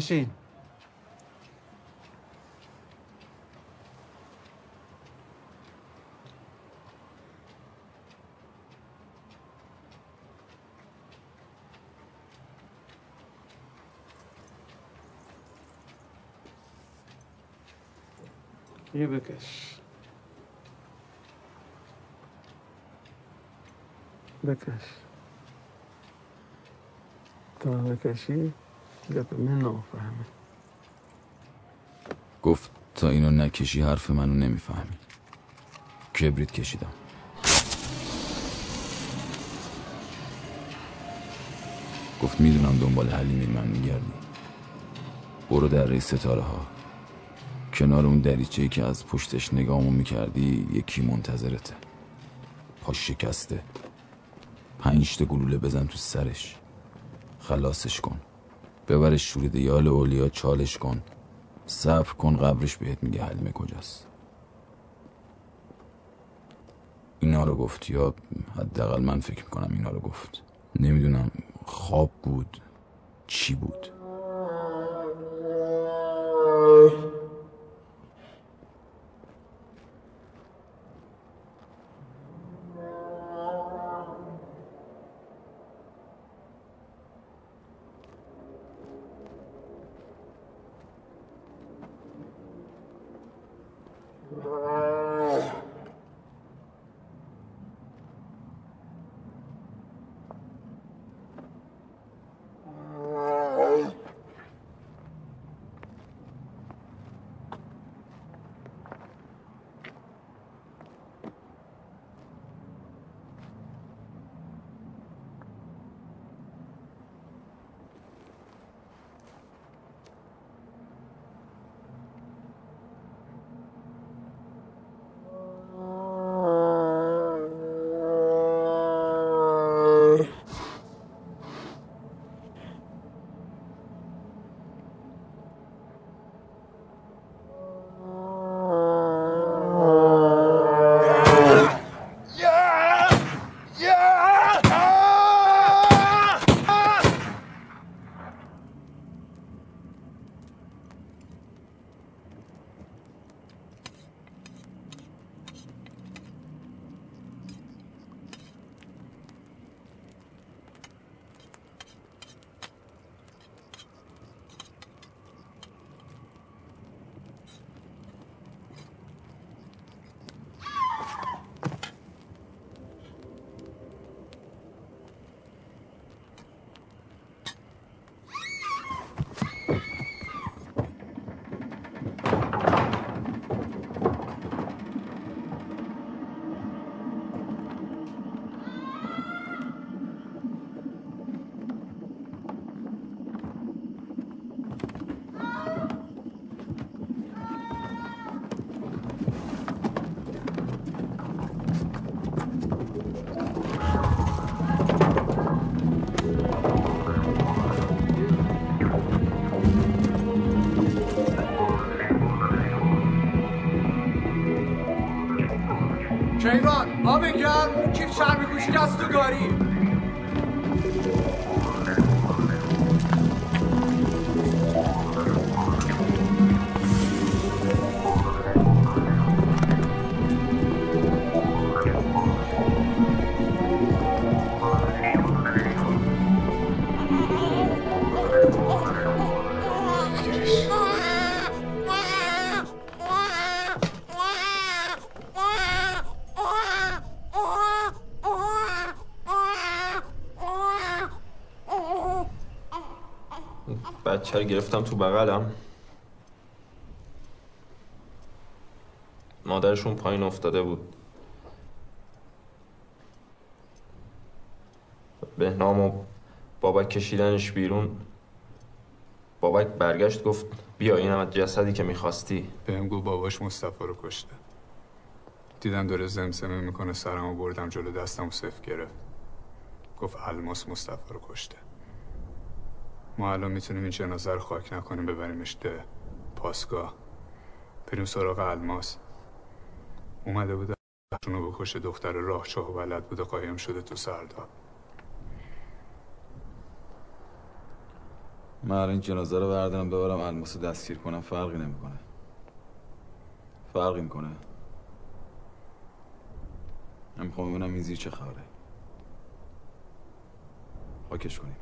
بشین یه بکش بکش تا بکشی دیگه به من نفهمی گفت تا اینو نکشی حرف منو نمی‌فهمی. کبریت کشیدم. گفت می‌دونم دنبال حلیمی من میگردی برو در ستاره ها کنار اون دریچه‌ای که از پشتش نگامو می‌کردی یکی منتظرته. پاش شکسته. پنج تا گلوله بزن تو سرش. خلاصش کن. ببرش شور دیال اولیا چالش کن. صبر کن قبرش بهت میگه حلیمه کجاست. اینا رو گفت یا حداقل من فکر می‌کنم اینا رو گفت. نمی‌دونم خواب بود چی بود. God بچه رو گرفتم تو بغلم. مادرشون پایین افتاده بود. بهنام و بابک کشیدنش بیرون. بابک برگشت گفت بیا این هم جسدی که می‌خواستی. بهم گفت باباش مصطفی رو کشته. دیدم داره زمزمه می‌کنه سرمو بردم جلو دستم و صف گرفت. گفت الماس مصطفی رو کشته. ما الان می‌تونیم این جنازه رو خاک نکنیم ببریمش ده. پاسگاه. بریم سراغ الماس. اومده بوده رو بکشه دختر راه چاه و بلد بوده قایم شده تو سرداب من این جنازه رو بردارم ببرم الماس دستگیر کنم فرقی نمی‌کنه. فرقی می‌کنه. من ببینم این زیر چه خبره. خاکش کنیم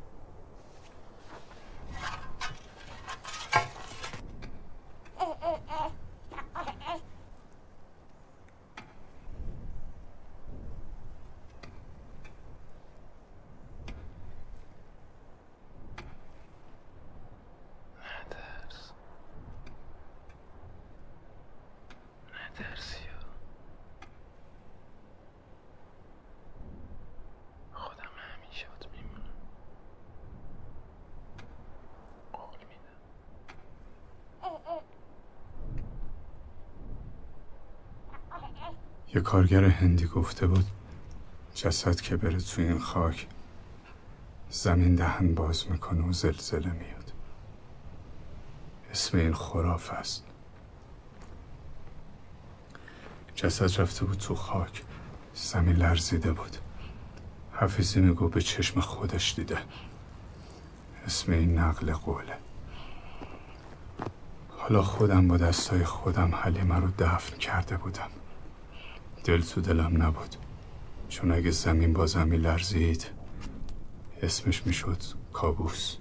نترس نترسی خودم همیشه بات میمونم قول میدم یه کارگر هندی گفته بود جسد که بره تو این خاک زمین دهن باز می‌کنه و زلزله میاد. اسم این خراف است. جسد رفته بود تو خاک زمین لرزیده بود. حفیظی میگو به چشم خودش دیده. اسم این نقل قوله. حالا خودم با دستای خودم حلیمه رو دفن کرده بودم. دل تو دلم نبود. چون اگه زمین با زمین لرزید اسمش می‌شد کابوس.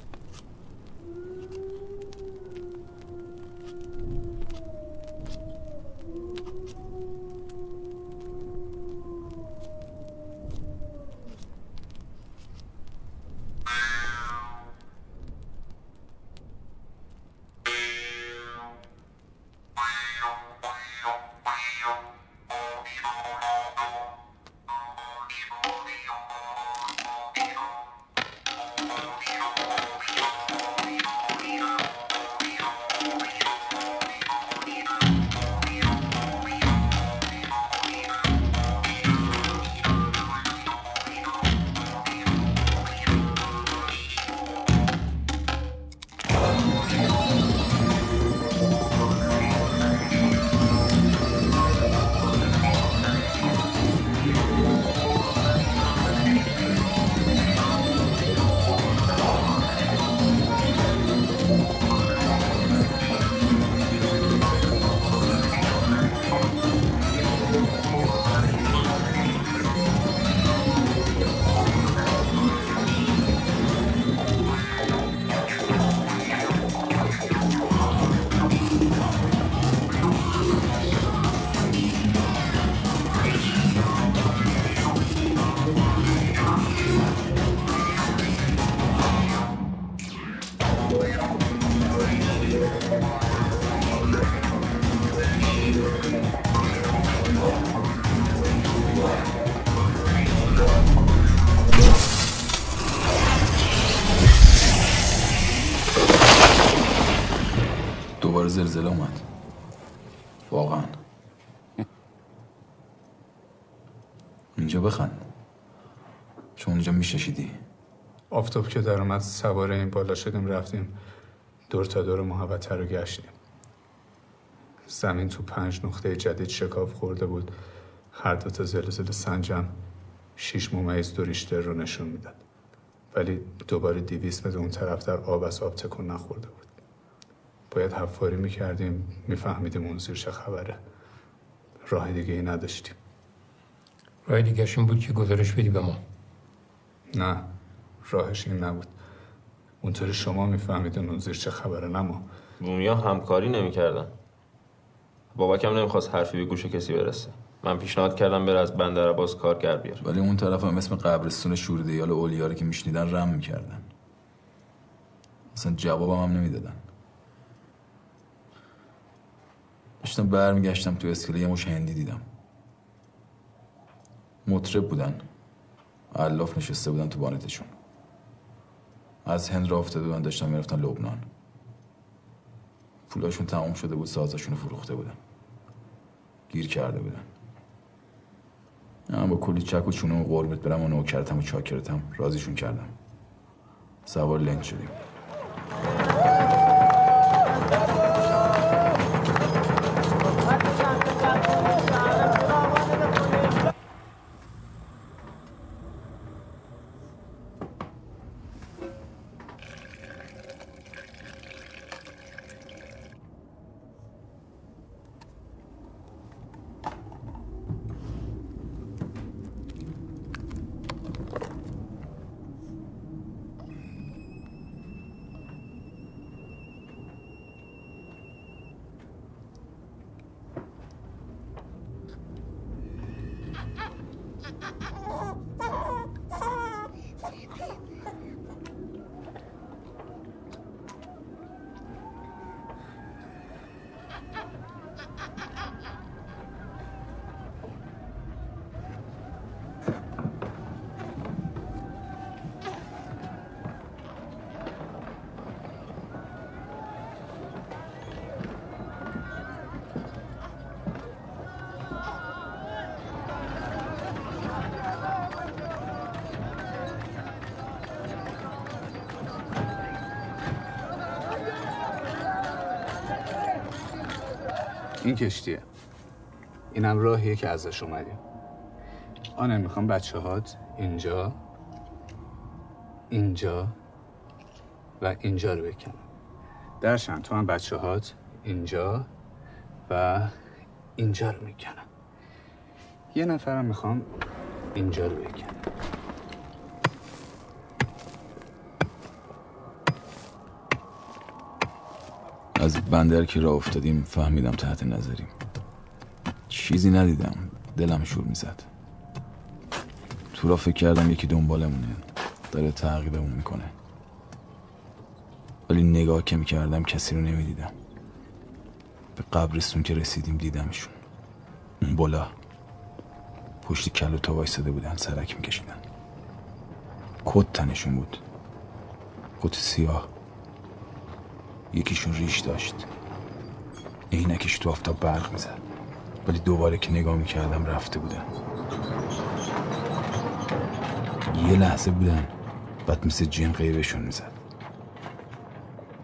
میششیدی. آفتاب که در اومد سوار این بالا شدیم رفتیم دور تا دور محوطه رو گشتیم. زمین تو پنج نقطه جدید شکاف خورده بود. هر دو تا زلزله سنجم شیش ممیز دو ریشتر رو نشون می‌داد. ولی دوباره دیویس متر اون طرف در آب از آب تکون نخورده بود. باید حفاری می‌کردیم میفهمیدیم اون زیر چه خبره. راه دیگه ای نداشتیم. راه دیگرشون بود که گزارش بدی به ما. نه راهش این نبود. اونطوری شما میفهمیدین اون زیر چه خبره نه ما. بومیا همکاری نمی‌کردن. بابکم نمی‌خواست حرفی به گوش کسی برسه. من پیشنهاد کردم بره از بندر عباس کارگر بیار ولی اون طرف هم اسم قبرستون شوردیال اولیا رو که میشنیدن رم می‌کردن. اصلا جوابم هم نمی‌دادن. داشتم برمیگشتم تو اسکله یه مش هندی دیدم. مطرب بودن. علاف نشسته بودن تو بانتشون. از هند را افتاده بودن داشتن می‌رفتن لبنان. پولاشون تمام شده بود سازشون رو فروخته بودن. گیر کرده بودن. من با کلی چک و چونه و قربت برم و نوکرتم و چاکرتم. راضیشون کردم. سوار لنگ شدیم. این کشتیه. اینم راهیه که ازش اومدیم. آنه می‌خوام بچه هات اینجا اینجا و اینجا رو بکنم. درشن تو هم بچه هات اینجا و اینجا رو می‌کنم. یه نفرم می‌خوام اینجا رو بکنم. از بندر که راه افتادیم فهمیدم تحت نظریم. چیزی ندیدم. دلم شور می‌زد. تو را فکر کردم یکی دنبالمونه. داره تعقیبمون می‌کنه. ولی نگاه که می‌کردم کسی رو نمی‌دیدم. به قبرستون که رسیدیم دیدمشون. اون بالا. پشت کل و تا وایساده بودن سرک میکشیدن. کت تنشون بود. کت سیاه. یکیشون ریش داشت. عینکش تو آفتاب برق می‌زد. ولی دوباره که نگاه می‌کردم رفته بودن. یه لحظه بودن بعد مثل جن غیبشون می‌زد.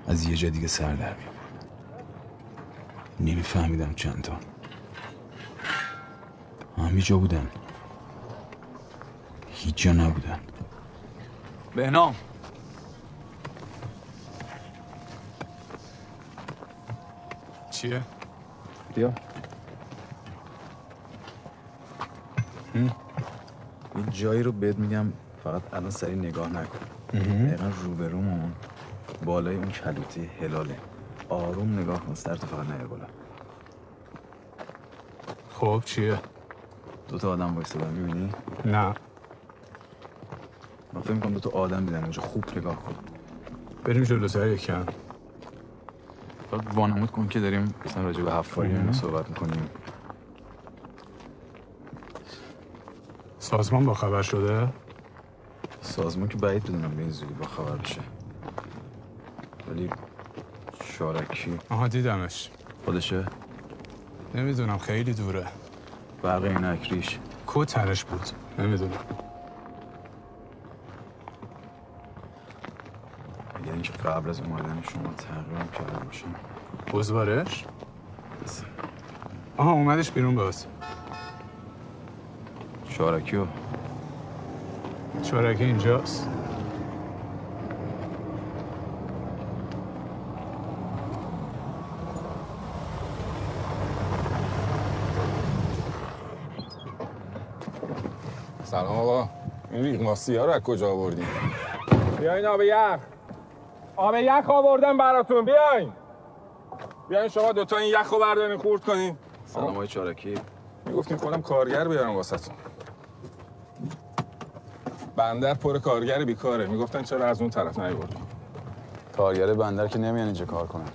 از یه جا دیگه سر در میاد نمیفهمیدم چند تا همه جا بودن. هیچ جا نبودن. بهنام. چیه؟ بیا. یه جایی رو بهت میگم فقط الان سری نگاه نکن. دقیقا روبرومون بالای اون کلوتی هلاله. آروم نگاه کن سرتو فقط نیا بالا خب چیه؟ دو تا آدم وایستادن می‌بینی؟ نه. من فکر می‌کنم دو تا آدم دیدن اونجا خوب نگاه کن. بریم جلوتر یکم. فقط وانمود کن که داریم مثلا راجع به حفاری و اینا صحبت می‌کنیم. سازمان با خبر شده؟ سازمان که بعید بدونم به این زودی با خبر بشه. ولی شارکی. آها دیدمش. خودشه؟ نمی‌دونم خیلی دوره. برق اینک ریش. کو تنش بود. نمی‌دونم. قبل از اومدن شما تغییرم کرده باشم بزبارش؟ آها اومدش بیرون باز. شارکیو شارکی اینجاست. سلام آقا. این ریگ ماستی ها رو از کجا آوردین؟ بیاین آب یخ. آب یخ آوردم براتون. بیاین. بیاین شما دوتا این یخ رو بردارین خورد کنین. سلام های چارکی. می‌گفتین خودم کارگر بیارم واسهتون. بندر پر کارگر بیکاره. می‌گفتن چرا از اون طرف نیوردی کارگر بندر که نمیان اینجا کار کنن.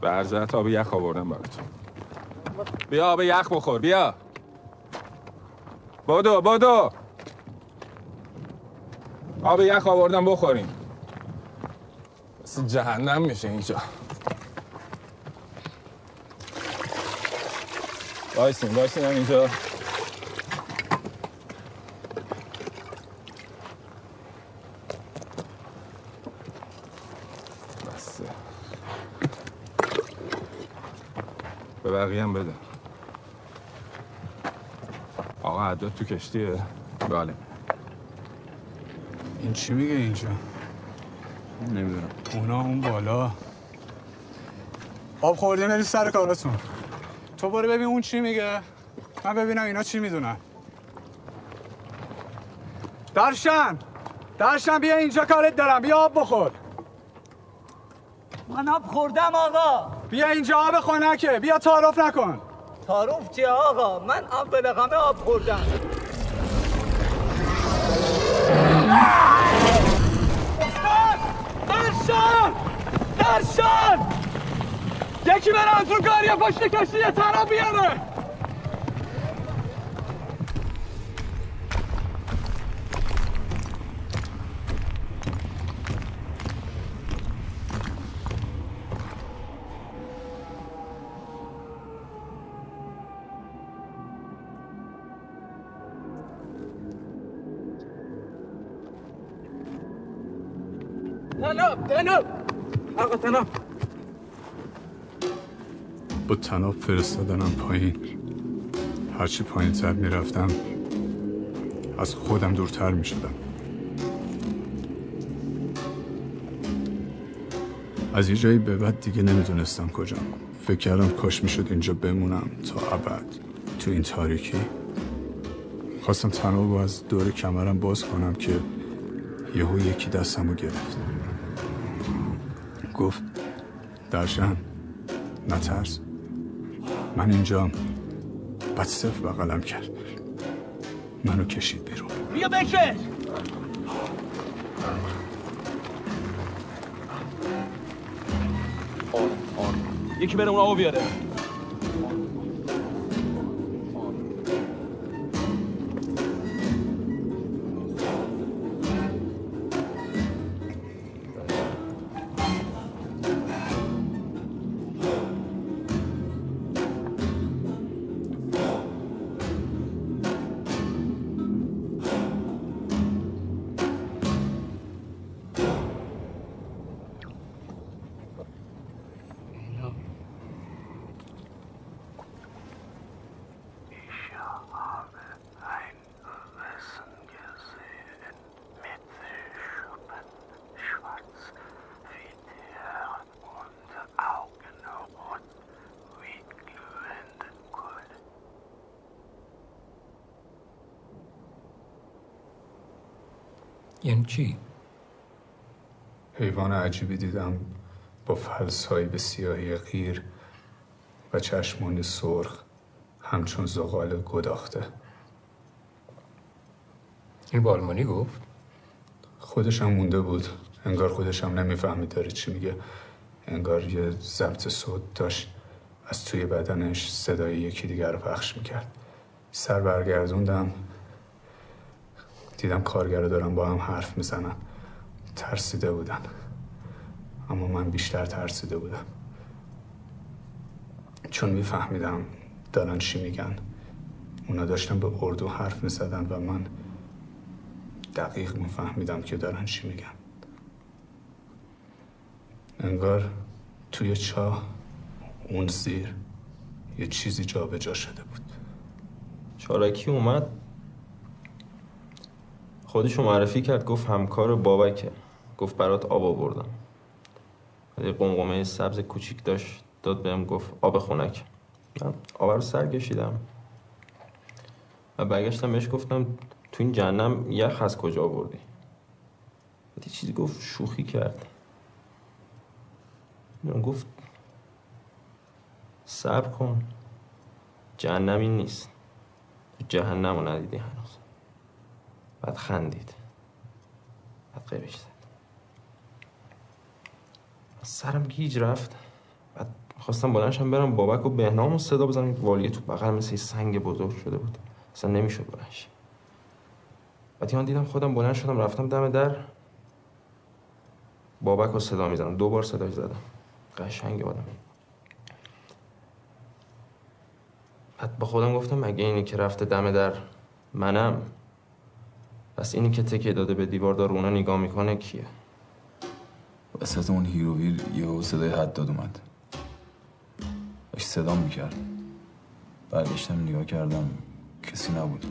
برزت آب یخ آوردم براتون. بیا آب یخ بخور بیا. بدو بدو. آب یخ آوردم بخوریم جهنم میشه اینجا. وایسین وایسین هم اینجا. بسه. به بقیه هم بده. آقا عدد تو کشتیه؟ بله. این چی میگه اینجا؟ نمی‌دونم. اونا اون بالا. آب خورده برید سر کاراتون. تو برو ببین اون چی میگه. من ببینم اینا چی می‌دونن. درشن درشن بیا اینجا کارت دارم. بیا آب بخور. من آب خوردم آقا. بیا اینجا آب خنکه. بیا تعارف نکن. تعارف چیه آقا؟ من آب به آب خوردم. درشان! درشان! یکی بره تو گاریه پشت کشتی یه تنها بیاره! آقا تناب. با تناب فرستادنم پایین. هرچی پایین تر می‌رفتم از خودم دورتر می‌شدم. از یه جایی به بعد دیگه نمی‌دونستم کجام. فکر کردم کاش می‌شد اینجا بمونم تا ابد. تو این تاریکی. خواستم تناب رو از دور کمرم باز کنم که یهو یکی دستم رو گرفت. گفت درشن نترس. من اینجام بعد صفر بغلم کرد. منو کشید بیرون. بیا بکش! یکی بره اون آبو بیاره. یعنی چی؟ حیوان عجیبی دیدم با فلسهایی به سیاهی غیر و چشمانی سرخ همچون زغال گداخته. این با آلمانی گفت؟ خودشم مونده بود. انگار خودشم نمی‌فهمید داره چی میگه. انگار یه ضبط صوت داشت. از توی بدنش صدای یکی دیگر رو پخش می‌کرد. سر برگردوندم. دیدم کارگرا دارن با هم حرف می‌زنن. ترسیده بودن. اما من بیشتر ترسیده بودم. چون میفهمیدم دارن چی میگن. اونا داشتن به اردو حرف می‌زدن و من دقیق میفهمیدم که دارن چی میگن. انگار توی چاه اون زیر یه چیزی جابجا جا شده بود. چارکی اومد. خودشو معرفی کرد گفت همکار بابکه. گفت برات آب آوردم. یه قمقمه سبز کوچیک داشت داد بهم گفت آب خونک من آب رو سر کشیدم. و برگشتم بهش گفتم تو این جهنم یخ از کجا آوردی؟ یه چیزی گفت شوخی کرد. گفت صبر کن جهنم این نیست. جهنم رو ندیدی بعد خندید. بعد قیبش زد. سرم گیج رفت. بعد خواستم بلنشم برم بابک و بهنام و صدا بزنم. والیه تو بغل مثل سنگ بزرگ شده بود. اصلا نمی‌شد بلنش بعد یان دیدم خودم بلند شدم رفتم دم در. بابک رو صدا می‌زنم دو بار صداش زدم. قشنگ آدم. بعد با خودم گفتم مگه اینی که رفته دم در منم. پس اینی که تکه داده به دیوار داره اونا نگاه می‌کنه کیه؟ وسط اون هیروویر یه صدای حد داد اومد. داشت صدا می‌کرد. برگشتم نگاه کردم کسی نبود.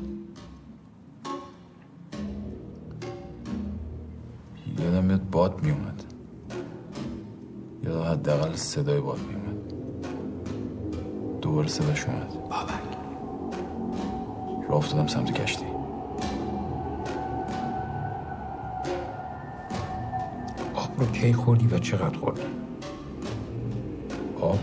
یادم میاد باد میومد یا حداقل صدای باد میومد دوباره صداش اومد. بابک. راه افتادم سمت کشتی. رو کی خوردی و چقدر خوردی؟ آب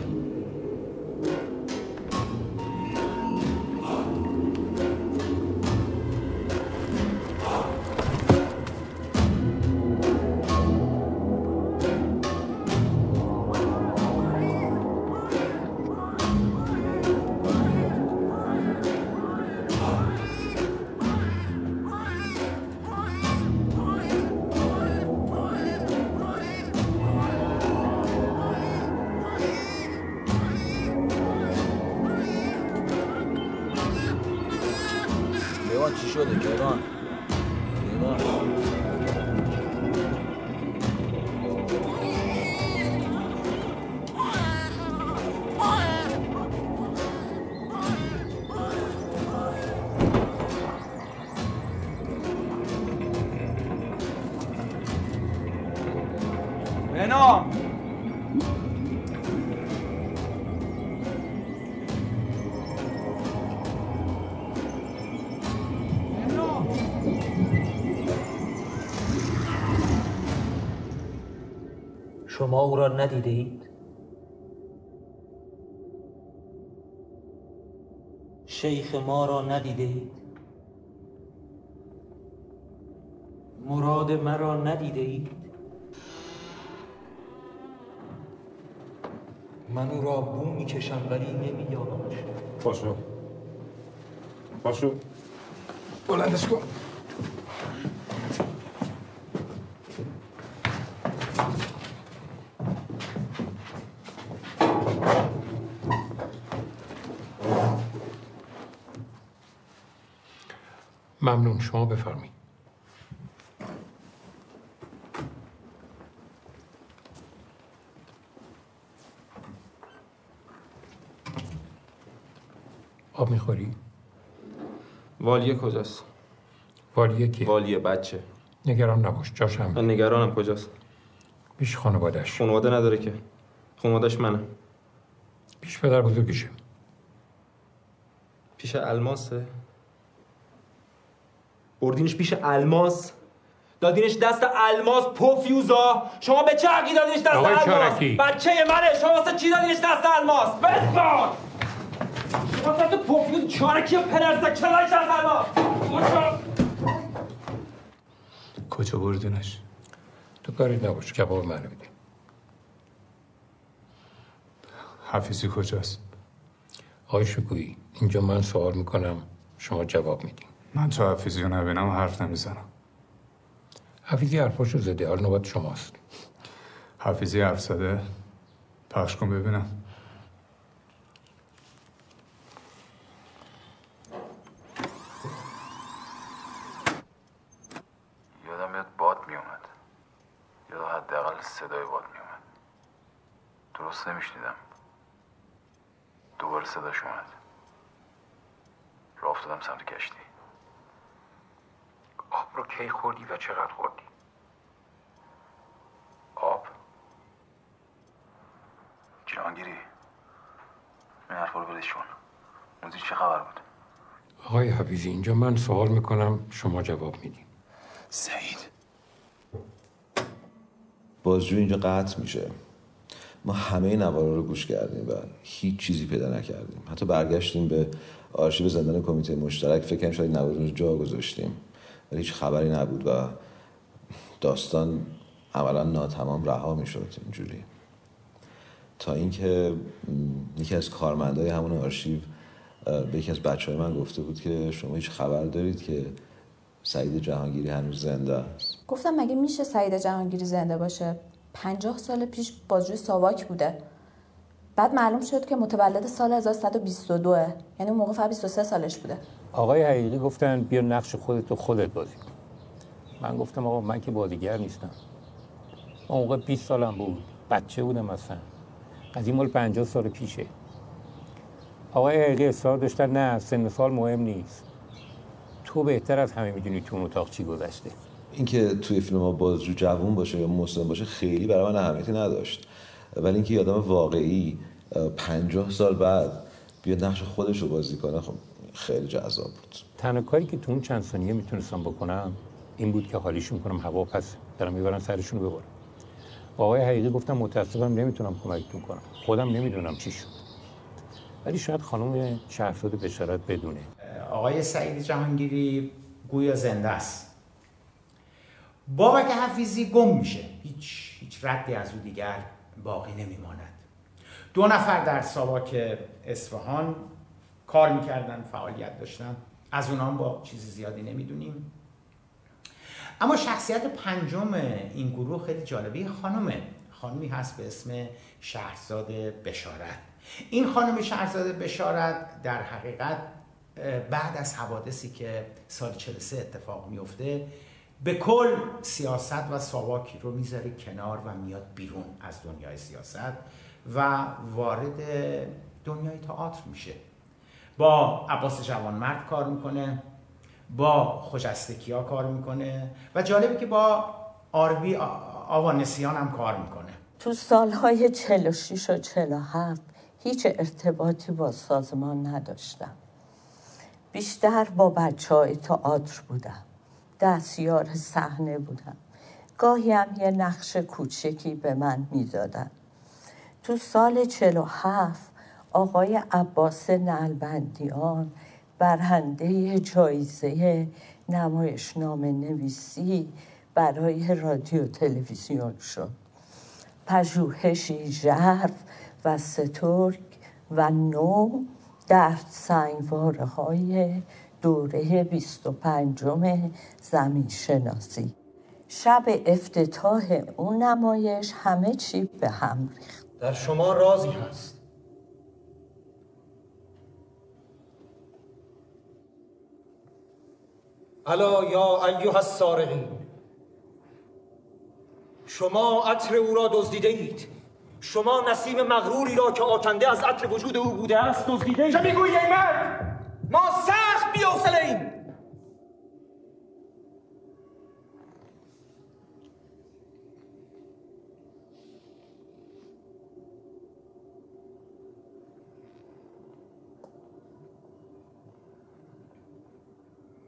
شما او را ندیده اید؟ شیخ ما را ندیده اید؟ مراد مرا ندیده اید؟ من او را بو می‌کشم ولی نمییابمش پاشو پاشو بلندش کن ممنون. شما بفرمایید. آب می‌خوری؟ والیه کجاست؟ والیه کی؟ والیه بچه. نگران نباش. جاش هم من نگرانم. کجاست؟ پیش خانوادش خانواده نداره که. خانوادش منم پیش پدر بزرگشه. پیش الماسه. بردینش پیش الماس. دادینش دست الماس پوفیوزا. شما به چه حقی دادینش دست آقای الماس. بچه منه. شما واسه چی دادینش دست الماس؟ بسپار! شما دست پوفیوز چارکی و پدرزا کلایش دست الماس؟ کجا بردنش تو کاری نباش کباب منو بده حفیظی کجاست؟ آقای شکویی اینجا من سوال می‌کنم شما جواب میدین من تا حفیظی رو نبینم حرف نمی‌زنم. حفیظی حرفاشو زده حال نوبت شماست. حفیظی حرف زده؟ پخش کن ببینم. یادم میاد باد میومد. یا حداقل صدای باد میومد. درست نمیشنیدم. دوباره صداش اومد. راه افتادم سمت کشتی. آب رو کی خوردی و چقدر خوردی؟ آب. جهانگیری. این حرفا رو بدش کن. موزی چه خبر بود؟ آقای حفیظی اینجا من سوال می‌کنم شما جواب میدین. سعید. بازجویی اینجا قطع میشه. ما همه نوارا رو گوش کردیم و هیچ چیزی پیدا نکردیم. حتی برگشتیم به آرشیو زندان کمیته مشترک. فکر کنم شاید نوارا رو جا گذاشتیم. ولی هیچ خبری نبود و داستان عملا ناتمام رها می‌شد اینجوری. تا اینکه یکی از کارمندای همون آرشیو به یکی از بچه های من گفته بود که شما هیچ خبر دارید که سعید جهانگیری هنوز زنده است. گفتم مگه میشه سعید جهانگیری زنده باشه؟ پنجاه سال پیش بازجوی ساواک بوده. بعد معلوم شد که متولد سال 1122 یعنی اون موقع فقط 23 سالش بوده. آقای حقیقی گفتن بیا نقش خودتو خودت بازی کن. من گفتم آقا من که بازیگر نیستم. اون موقع 20 سالم بود. بچه بودم اصلا. از این مال 50 سال پیشه. آقای حقیقی اصرار داشتن نه سن سال مهم نیست. تو بهتر از همه می‌دونی تو اون اتاق چی گذشته. اینکه توی فیلم ها بازجو جوون باشه یا مسلم باشه خیلی برای من اهمیتی نداشت. ولی اینکه یه آدم واقعی اه، پنجاه سال بعد بیا نقش خودش رو بازی کنه خب خیلی جذاب بود. تنها کاری که تو اون چند ثانیه می‌تونستم بکنم این بود که حالیشون کنم هوا پس دارم می‌برن سرشون رو ببرم. با آقای حقیقی گفتم متاسفم نمی‌تونم کمکتون کنم. خودم نمی‌دونم چی شد. ولی شاید خانم شهرزاد بشارت بدونه. آقای سعید جهانگیری گویا زنده است. بابک حفیظی گم میشه. هیچ هیچ ردی از او دیگر باقی نمیماند. دو نفر در ساواک اصفهان کار می‌کردن فعالیت داشتن. از اونها هم با چیز زیادی نمی‌دونیم. اما شخصیت پنجم این گروه خیلی جالبه. یه خانمه خانمی هست به اسم شهرزاد بشارت. این خانم شهرزاد بشارت در حقیقت بعد از حوادثی که سال 43 اتفاق میفته به کل سیاست و ساواکی رو می‌ذاره کنار و میاد بیرون از دنیای سیاست و وارد دنیای تئاتر میشه. با عباس جوانمرد کار می‌کنه با خوجستکیا کار می‌کنه و جالبه که با آربی آوانسیان هم کار می‌کنه. تو سالهای 46 و 47 هیچ ارتباطی با سازمان نداشتم. بیشتر با بچه های تئاتر بودم. دستیار صحنه بودم. گاهی هم یه نقش کوچکی به من می‌دادن. تو سال 47 آقای عباس نلبندیان برنده جایزه نمایشنامه نویسی برای رادیو تلویزیون شد. پژوهشی ژرف و سترگ و نو در سنگواره های دوره 25 زمین شناسی شب افتتاح اون نمایش همه چی به هم ریخت. در شما رازی هست. الا یا ایها السارقین. شما عطر او را دزدیده اید. شما نسیم مغروری را که آکنده از عطر وجود او بوده است دزدیده اید. چه می‌گویی ای مرد؟ ما سخت بی‌حوصله ایم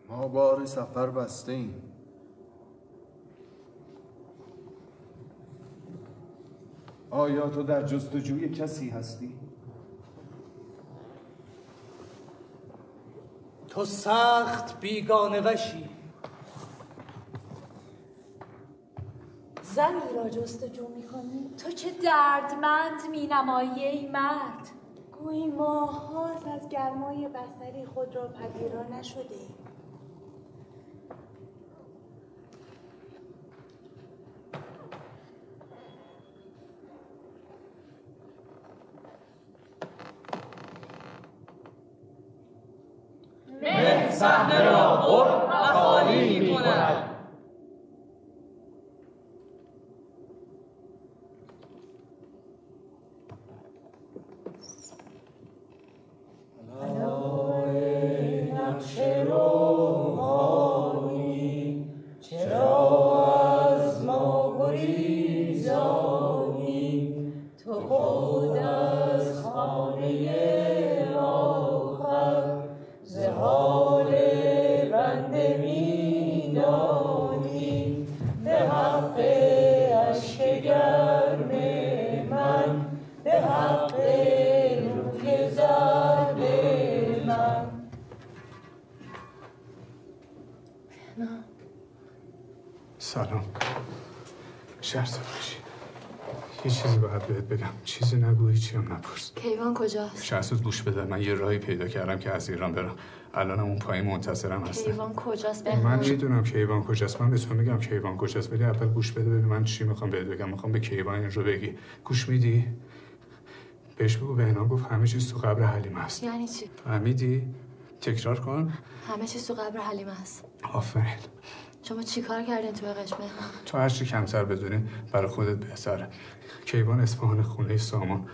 ما بار سفر بسته ایم آیا تو در جستجوی کسی هستی؟ تو سخت بیگانه وشی. زنی را جستجو می‌کنی؟ تو چه دردمند مینمایی ای مرد؟ گویی ماهاست از گرمای بستری خود را پذیرا نشده شهرزاد گوش بده. من یه راهی پیدا کردم که از ایران برم. الانم اون پایین منتظرم هستم. کیوان کجاست؟ من می‌دونم کیوان کجاست. من به تو میگم کیوان کجاست. ولی اول گوش بده ببین من چی می‌خوام بهت بگم. می‌خوام به کیوان این رو بگی. گوش میدی؟ بهش بگو بهنام گفت همه چیز تو قبر حلیمه است. یعنی چی؟ فهمیدی؟ تکرار کن. همه چیز تو قبر حلیمه است. آفرین. شما چیکار کردین تو قش بهنام تو هرچی کمتر بدونی برای خودت بهتره. کیوان اصفهان خونه سامان.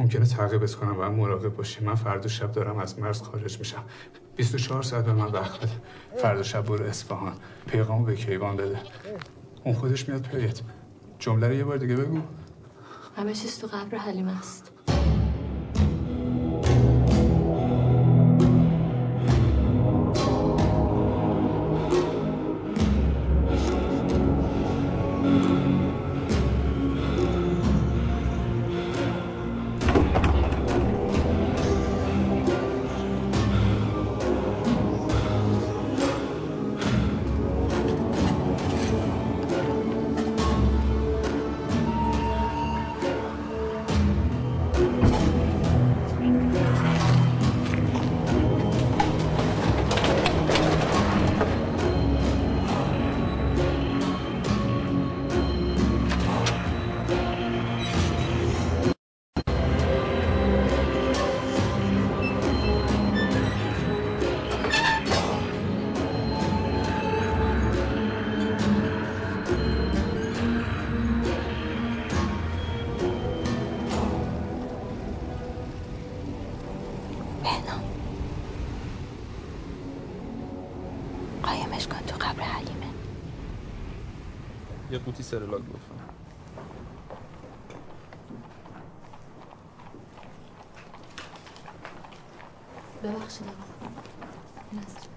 ممکنه تعقیبت کنم باید مراقب باشی من فردا شب دارم از مرز خارج میشم. 24 ساعت به من وقت بده. فردا شب برو اصفهان. پیغامو به کیوان بده. اون خودش میاد پیت جمله رو یه بار دیگه بگو. همه چیز تو قبر حلیمه است. قوطی سرلاک لطفا. ببخشید. آقا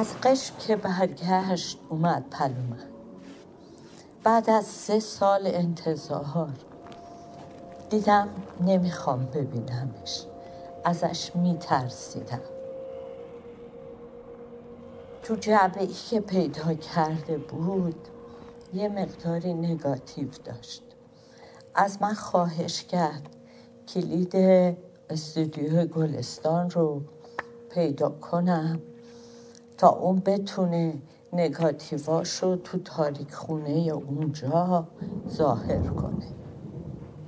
از قشم که برگشت اومد پلومن بعد از سه سال انتظار دیدم نمی‌خوام ببینمش. ازش میترسیدم. تو جعبه ای که پیدا کرده بود یه مقداری نگاتیو داشت. از من خواهش کرد کلید استودیو گلستان رو پیدا کنم. تا اون بتونه نگاتیواش رو تو تاریک خونه اونجا ظاهر کنه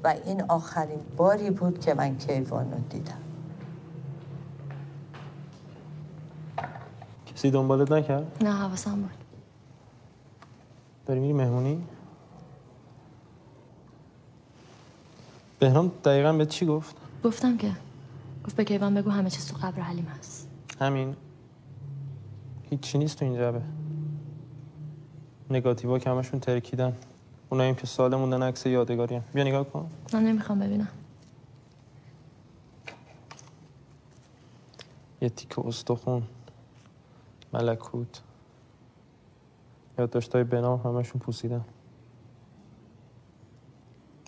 و این آخرین باری بود که من کیوان رو دیدم کسی دنبالت نکرد؟ نه حواسم بود داری میری مهمونی؟ بهنام دقیقا به چی گفت؟ گفتم که گفت به کیوان بگو همه چیز تو قبر حلیم هست همین هیچی نیست تو این جبه. نگاتیوا که همشون ترکیدن. اوناییم که ساله موندن عکس یادگاری هم. بیا نگاه کن. من نمی‌خوام ببینم. یه تیکه استخون. ملکوت. یادداشتای بنام همشون پوسیدن.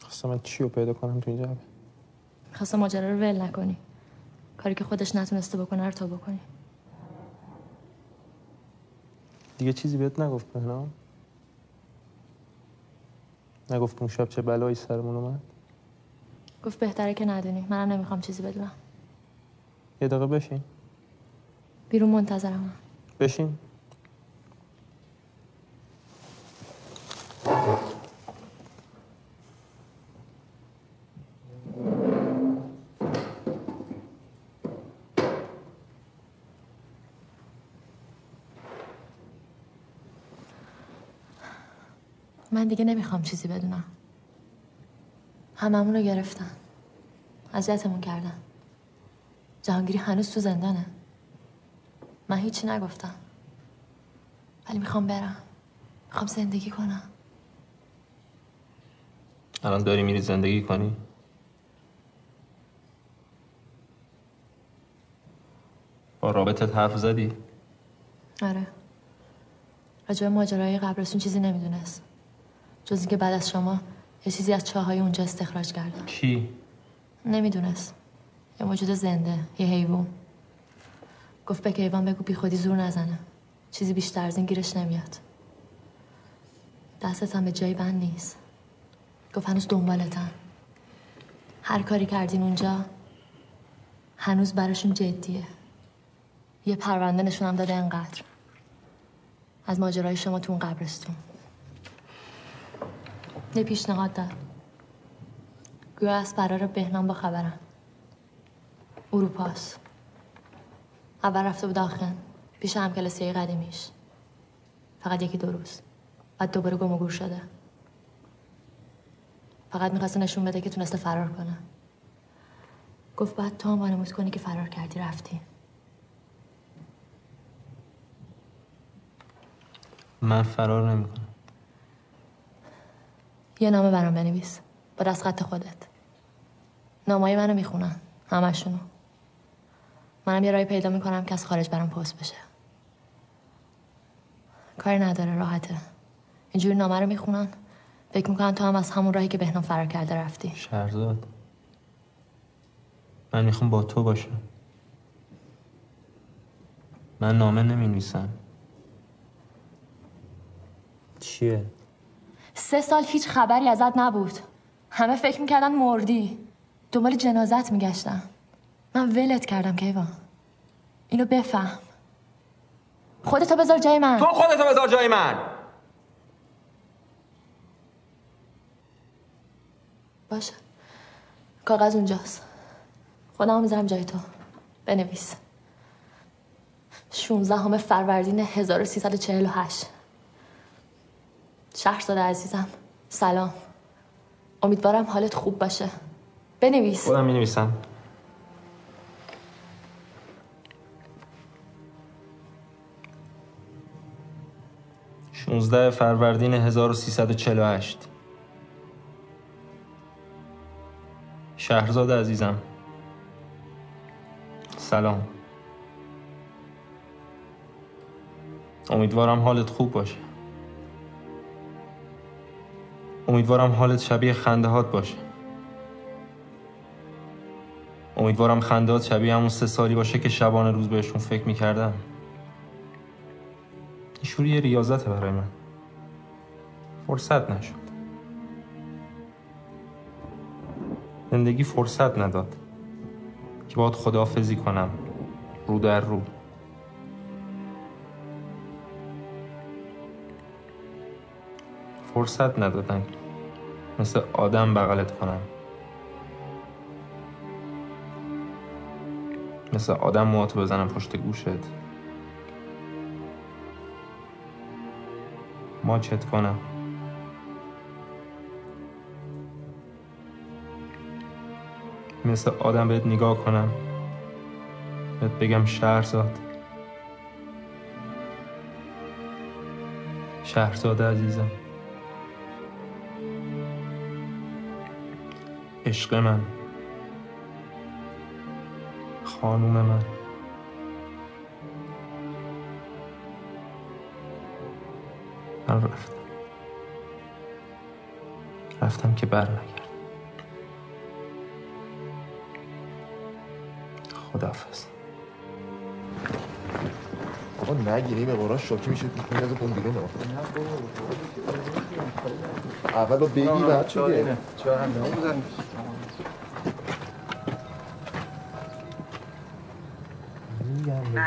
خواستم من چی رو پیدا کنم تو این جبه؟ خواستم ماجرا رو ول نکنی. کاری که خودش نتونسته بکنه رو تو بکنی. دیگه چیزی بهت نگفت بهنام؟ نگفت اون شب چه بلایی سرمون اومد؟ گفت بهتره که ندونی. منم نمی‌خوام چیزی بدونم. یه دقیقه بشین. بیرون منتظرم. بشین. من دیگه نمی‌خوام چیزی بدونم. هممون رو گرفتن. اذیتمون کردن. جهانگیری هنوز تو زندانه. من هیچی نگفتم. ولی می‌خوام برم. می‌خوام زندگی کنم. الان داری میری زندگی کنی؟ با رابطت حرف زدی؟ آره. راجع ماجرای قبرستون چیزی نمی‌دونست. جز اینکه بعد از شما یه چیزی از چاهای اونجا استخراج کردن کی؟ نمی‌دونست. یه موجود زنده یه حیوان. گفت به کیوان بگو بی خودی زور نزنه. چیزی بیشتر از این گیرش نمیاد. دستت هم به جای بند نیست. گفت هنوز دنبالتن هر کاری کردین اونجا هنوز براشون جدیه. یه پرونده نشونم داده انقدر. از ماجرای شما تو اون قبرستون. یه پیشنهاد داد گویا از قرار بهنام با خبرم. اروپاست. اول رفته بود آخن پیش هم کلاسی قدیمیش. فقط یکی دو روز. بعد دوباره گم و شده. فقط می‌خواسته نشون بده که تونسته فرار کنه. گفت بعد تو هم وانمود کنی که فرار کردی رفتی. من فرار نمی‌کنم. یه نامه برام بنویس. با دست خط خودت. نامای منو می‌خونن. همشونو. منم یه رای پیدا می‌کنم که از خارج برام پست بشه. کاری نداره راحته. اینجوری نامه رو می‌خونن. فکر می‌کنن تو هم از همون راهی که بهنام فرار کرده رفتی. شهرزاد. من می‌خوام با تو باشم. من نامه نمی نویسم چیه؟ سه سال هیچ خبری ازت نبود. همه فکر می‌کردن مردی. دنبال جنازت میگشتم. من ولت کردم کیوان اینو بفهم. خودتو بذار جای من. تو خودتو بذار جای من. باشه. کاغذ اونجاست. خودم می‌ذارم جای تو. بنویس. 16 همه فروردین 1348 شهرزاد عزیزم سلام. امیدوارم حالت خوب باشه. بنویس. خودم می نویسم شونزده فروردین 1348 شهرزاد عزیزم. سلام. امیدوارم حالت خوب باشه. امیدوارم حالت شبیه خنده هات باشه. امیدوارم خندات شبیه همون سه سالی باشه که شبانه روز بهشون فکر می‌کردم. این یه ریاضته برای من. فرصت نشد. زندگی فرصت نداد که باید خداحافظی کنم. رو در رو. فرصت ندادن. مثل آدم بغلت کنم مثل آدم مواتو بزنم پشت گوشت. ماچت کنم مثل آدم بهت نگاه کنم بهت بگم شهرزاد. شهرزاده عزیزم. عشق من. خانوم من. من رفتم. رفتم که بر نگرد خداحافظ. آقا نگیری به قرآن شاکی میشه. میاد کن بیرون اول رو بگی بعد چه چرا هم.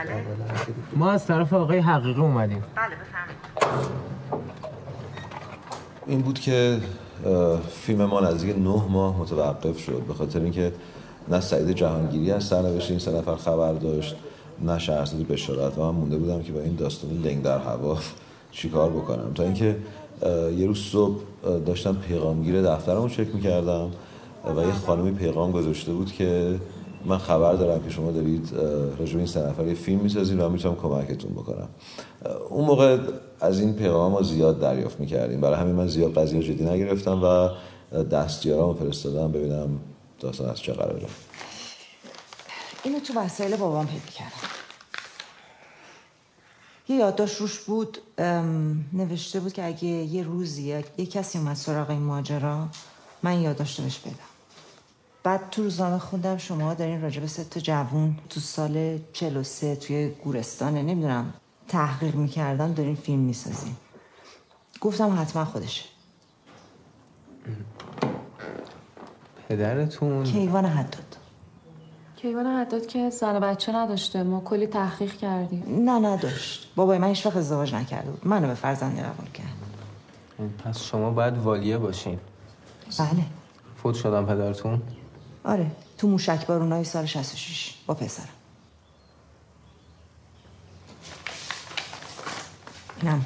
بله ما از طرف آقای حقیقی اومدیم. بله این بود که فیلم ما نزدیک نه ماه متوقف شد. به خاطر اینکه نه سعید جهانگیری از سرنوشت این سه نفر خبر داشت نه شهرزادی بشارت. و من مونده بودم که با این داستان لنگ در هوا چیکار بکنم. تا اینکه یه روز صبح داشتم پیغامگیر دفترمو رو چک می‌کردم و یه خانمی پیغام گذاشته بود که من خبر دارم که شما دارید راجع این سه فیلم می‌سازید و می‌تونم کمکتون بکنم. اون موقع از این پیغام ما زیاد دریافت می‌کردیم. برای همین من زیاد قضیه جدی نگرفتم و دستیارامو فرستادم ببینم داستان از چه قراره. اینو تو وسایل بابام پیدا کردم. یه یادداشت روش بود نوشته بود که اگه یه روزی یه کسی اومد سراغ این ماجرا من یادداشت بهش بدم. بعد تو روزنامه خوندم شما دارین راجع به ست جوون تو سال 43 توی گورستانه نمی‌دونم تحقیق می‌کردم دارین فیلم می‌سازین. گفتم حتما خودشه. پدرتون؟ کیوان حداد. کیوان حداد که زن بچه نداشته ما کلی تحقیق کردیم. نه نداشت. بابای من هیچ وقت ازدواج نکرده بود. منو به فرزندی قبول کرد. پس شما باید والیه باشین. بله. فوت شدم پدرتون. آره تو موشک بارونای سال 66 با پسرم. اینم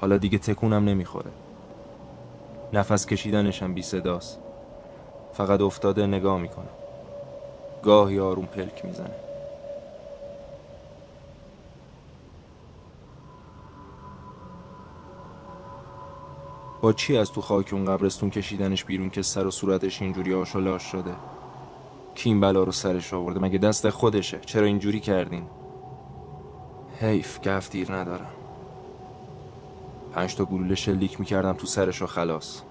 حالا دیگه تکونم نمی‌خوره. نفس کشیدنشم بی صداست. فقط افتاده نگاه می‌کنم. گاهی آروم پلک می‌زنه. با چی از تو خاک اون قبرستون کشیدنش بیرون که سر و صورتش اینجوری آشالاش شده؟ کی این بلا رو سرش آورده؟ مگه دست خودشه؟ چرا اینجوری کردین؟ حیف گفتیر ندارم. پنج تا گلوله شلیک می‌کردم تو سرش و خلاص.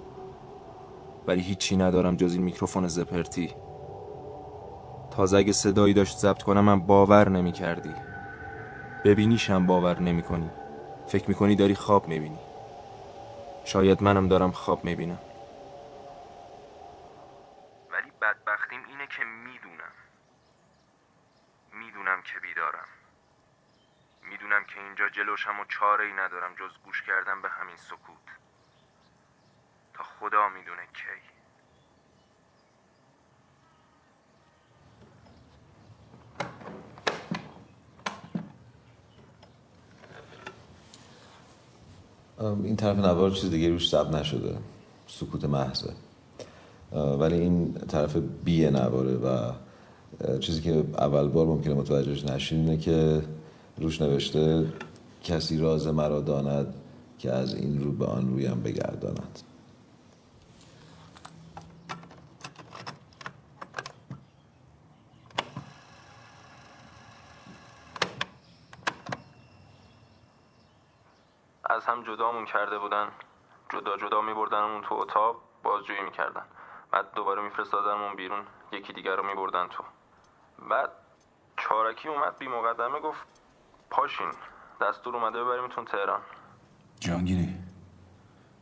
ولی هیچی ندارم جز این میکروفون زپرتی. تازه اگه صدایی داشت ضبط کنم من باور نمی کردی ببینیشم باور نمی کنی فکر می کنی داری خواب می بینی شاید منم دارم خواب می بینم ولی بدبختیم اینه که می‌دونم. می‌دونم که بیدارم. می‌دونم که اینجا جلوشم و چاره ای ندارم جز گوش کردن به همین سکوت. تا خدا می‌دونه کی. این طرف نوار چیز دیگه روش ثبت نشده. سکوت محضه. ولی این طرف بی نواره و چیزی که اول بار ممکنه متوجهش نشین اینه که روش نوشته کسی راز مرا داند. که از این رو به آن رویم بگرداند. از هم جدامون کرده بودن. جدا جدا میبردنمون تو اتاق بازجویی می‌کردن بعد دوباره میفرستادنمون بیرون. یکی دیگر رو میبردن تو. بعد چارکی اومد بی مقدمه گفت پاشین. دستور اومده ببریمتون تهران. جانگیری.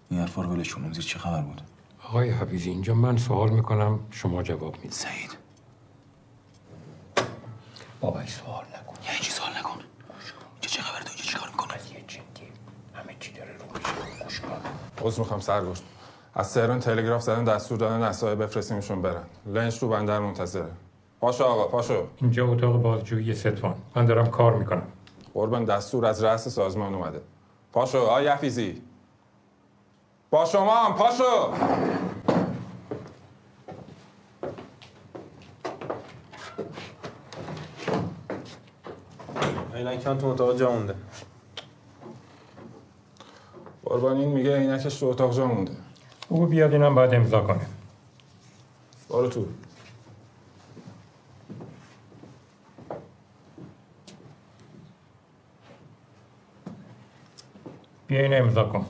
این حرفا رو ولش کن. چه خبر بود؟ آقای حفیظی اینجا من سوال می‌کنم شما جواب می‌دید. سعید. بابای سوال نکن. یعنی چی سوال نکن؟ چه چه خبر تو اینجا چیکار می‌کنه؟ یه جدی همه چی داره رو میشه. گوش کن. عذر می‌خوام سرگشت از تهران تلگراف زدن دستور دادن اسای بفرستیمشون برن. لنج رو بندر منتظره. پاشو آقا پاشو. اینجا اتاق بازجویی ستوان. من دارم کار می‌کنم. قربان دستور از رأس سازمان اومده. پاشو آی حفیظی. با شما هم پاشو. عینکم تو اتاق جا مونده. قربان این میگه عینکش تو اتاق جا مونده. او بیاد اینم باید امضا کنه. برو تو. بیا این امضا کن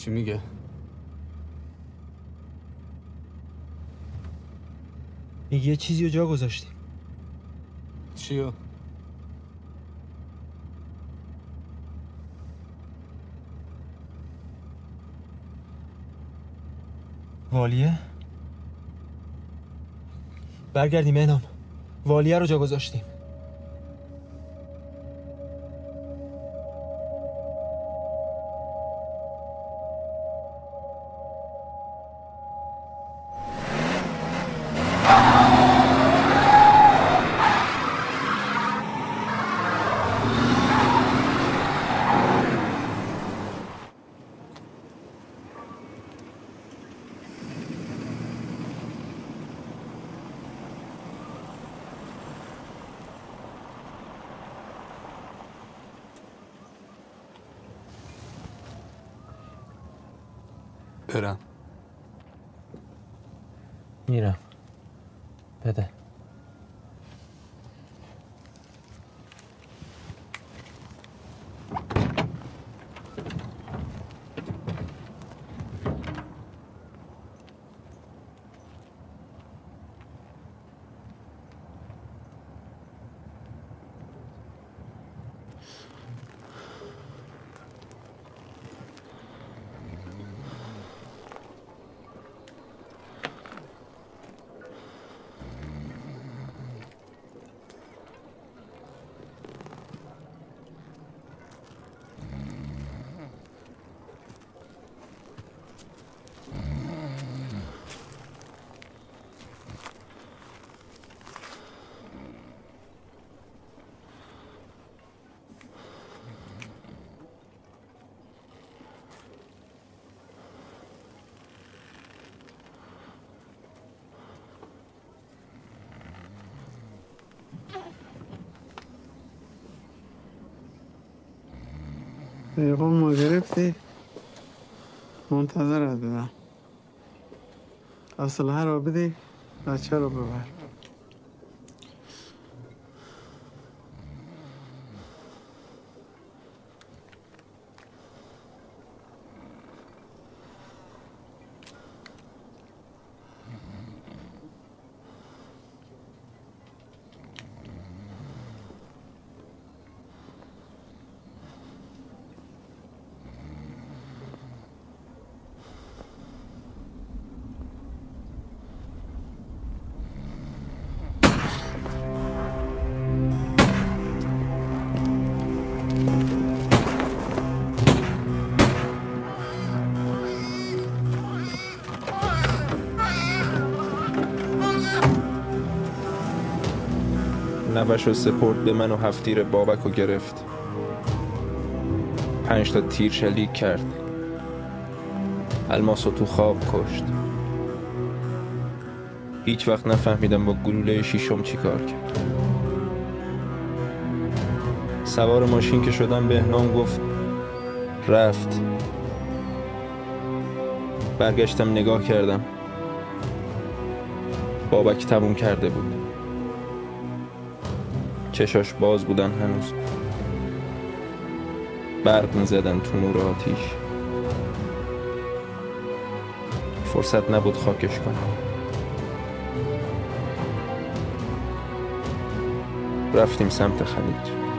چی میگه؟ میگه یه چیزی رو جا گذاشتیم چیو؟ والیه؟ برگردیم انام والیه رو جا گذاشتیم میرم بده پیغام ما گرفتی؟ منتظرت بودم. اسلحه رو بدی بچه رو ببر. نوش و سپرد به من و هفتیر بابک و گرفت. پنج تا تیر شلیک کرد. الماس رو تو خواب کشت. هیچ وقت نفهمیدم با گلوله شیشم چی کار کرد. سوار ماشین که شدم بهنام گفت رفت. برگشتم نگاه کردم. بابک تموم کرده بود. چشاش باز بودن هنوز. برق می‌زدن تو نور آتیش. فرصت نبود خاکش کنم رفتیم سمت خلیج.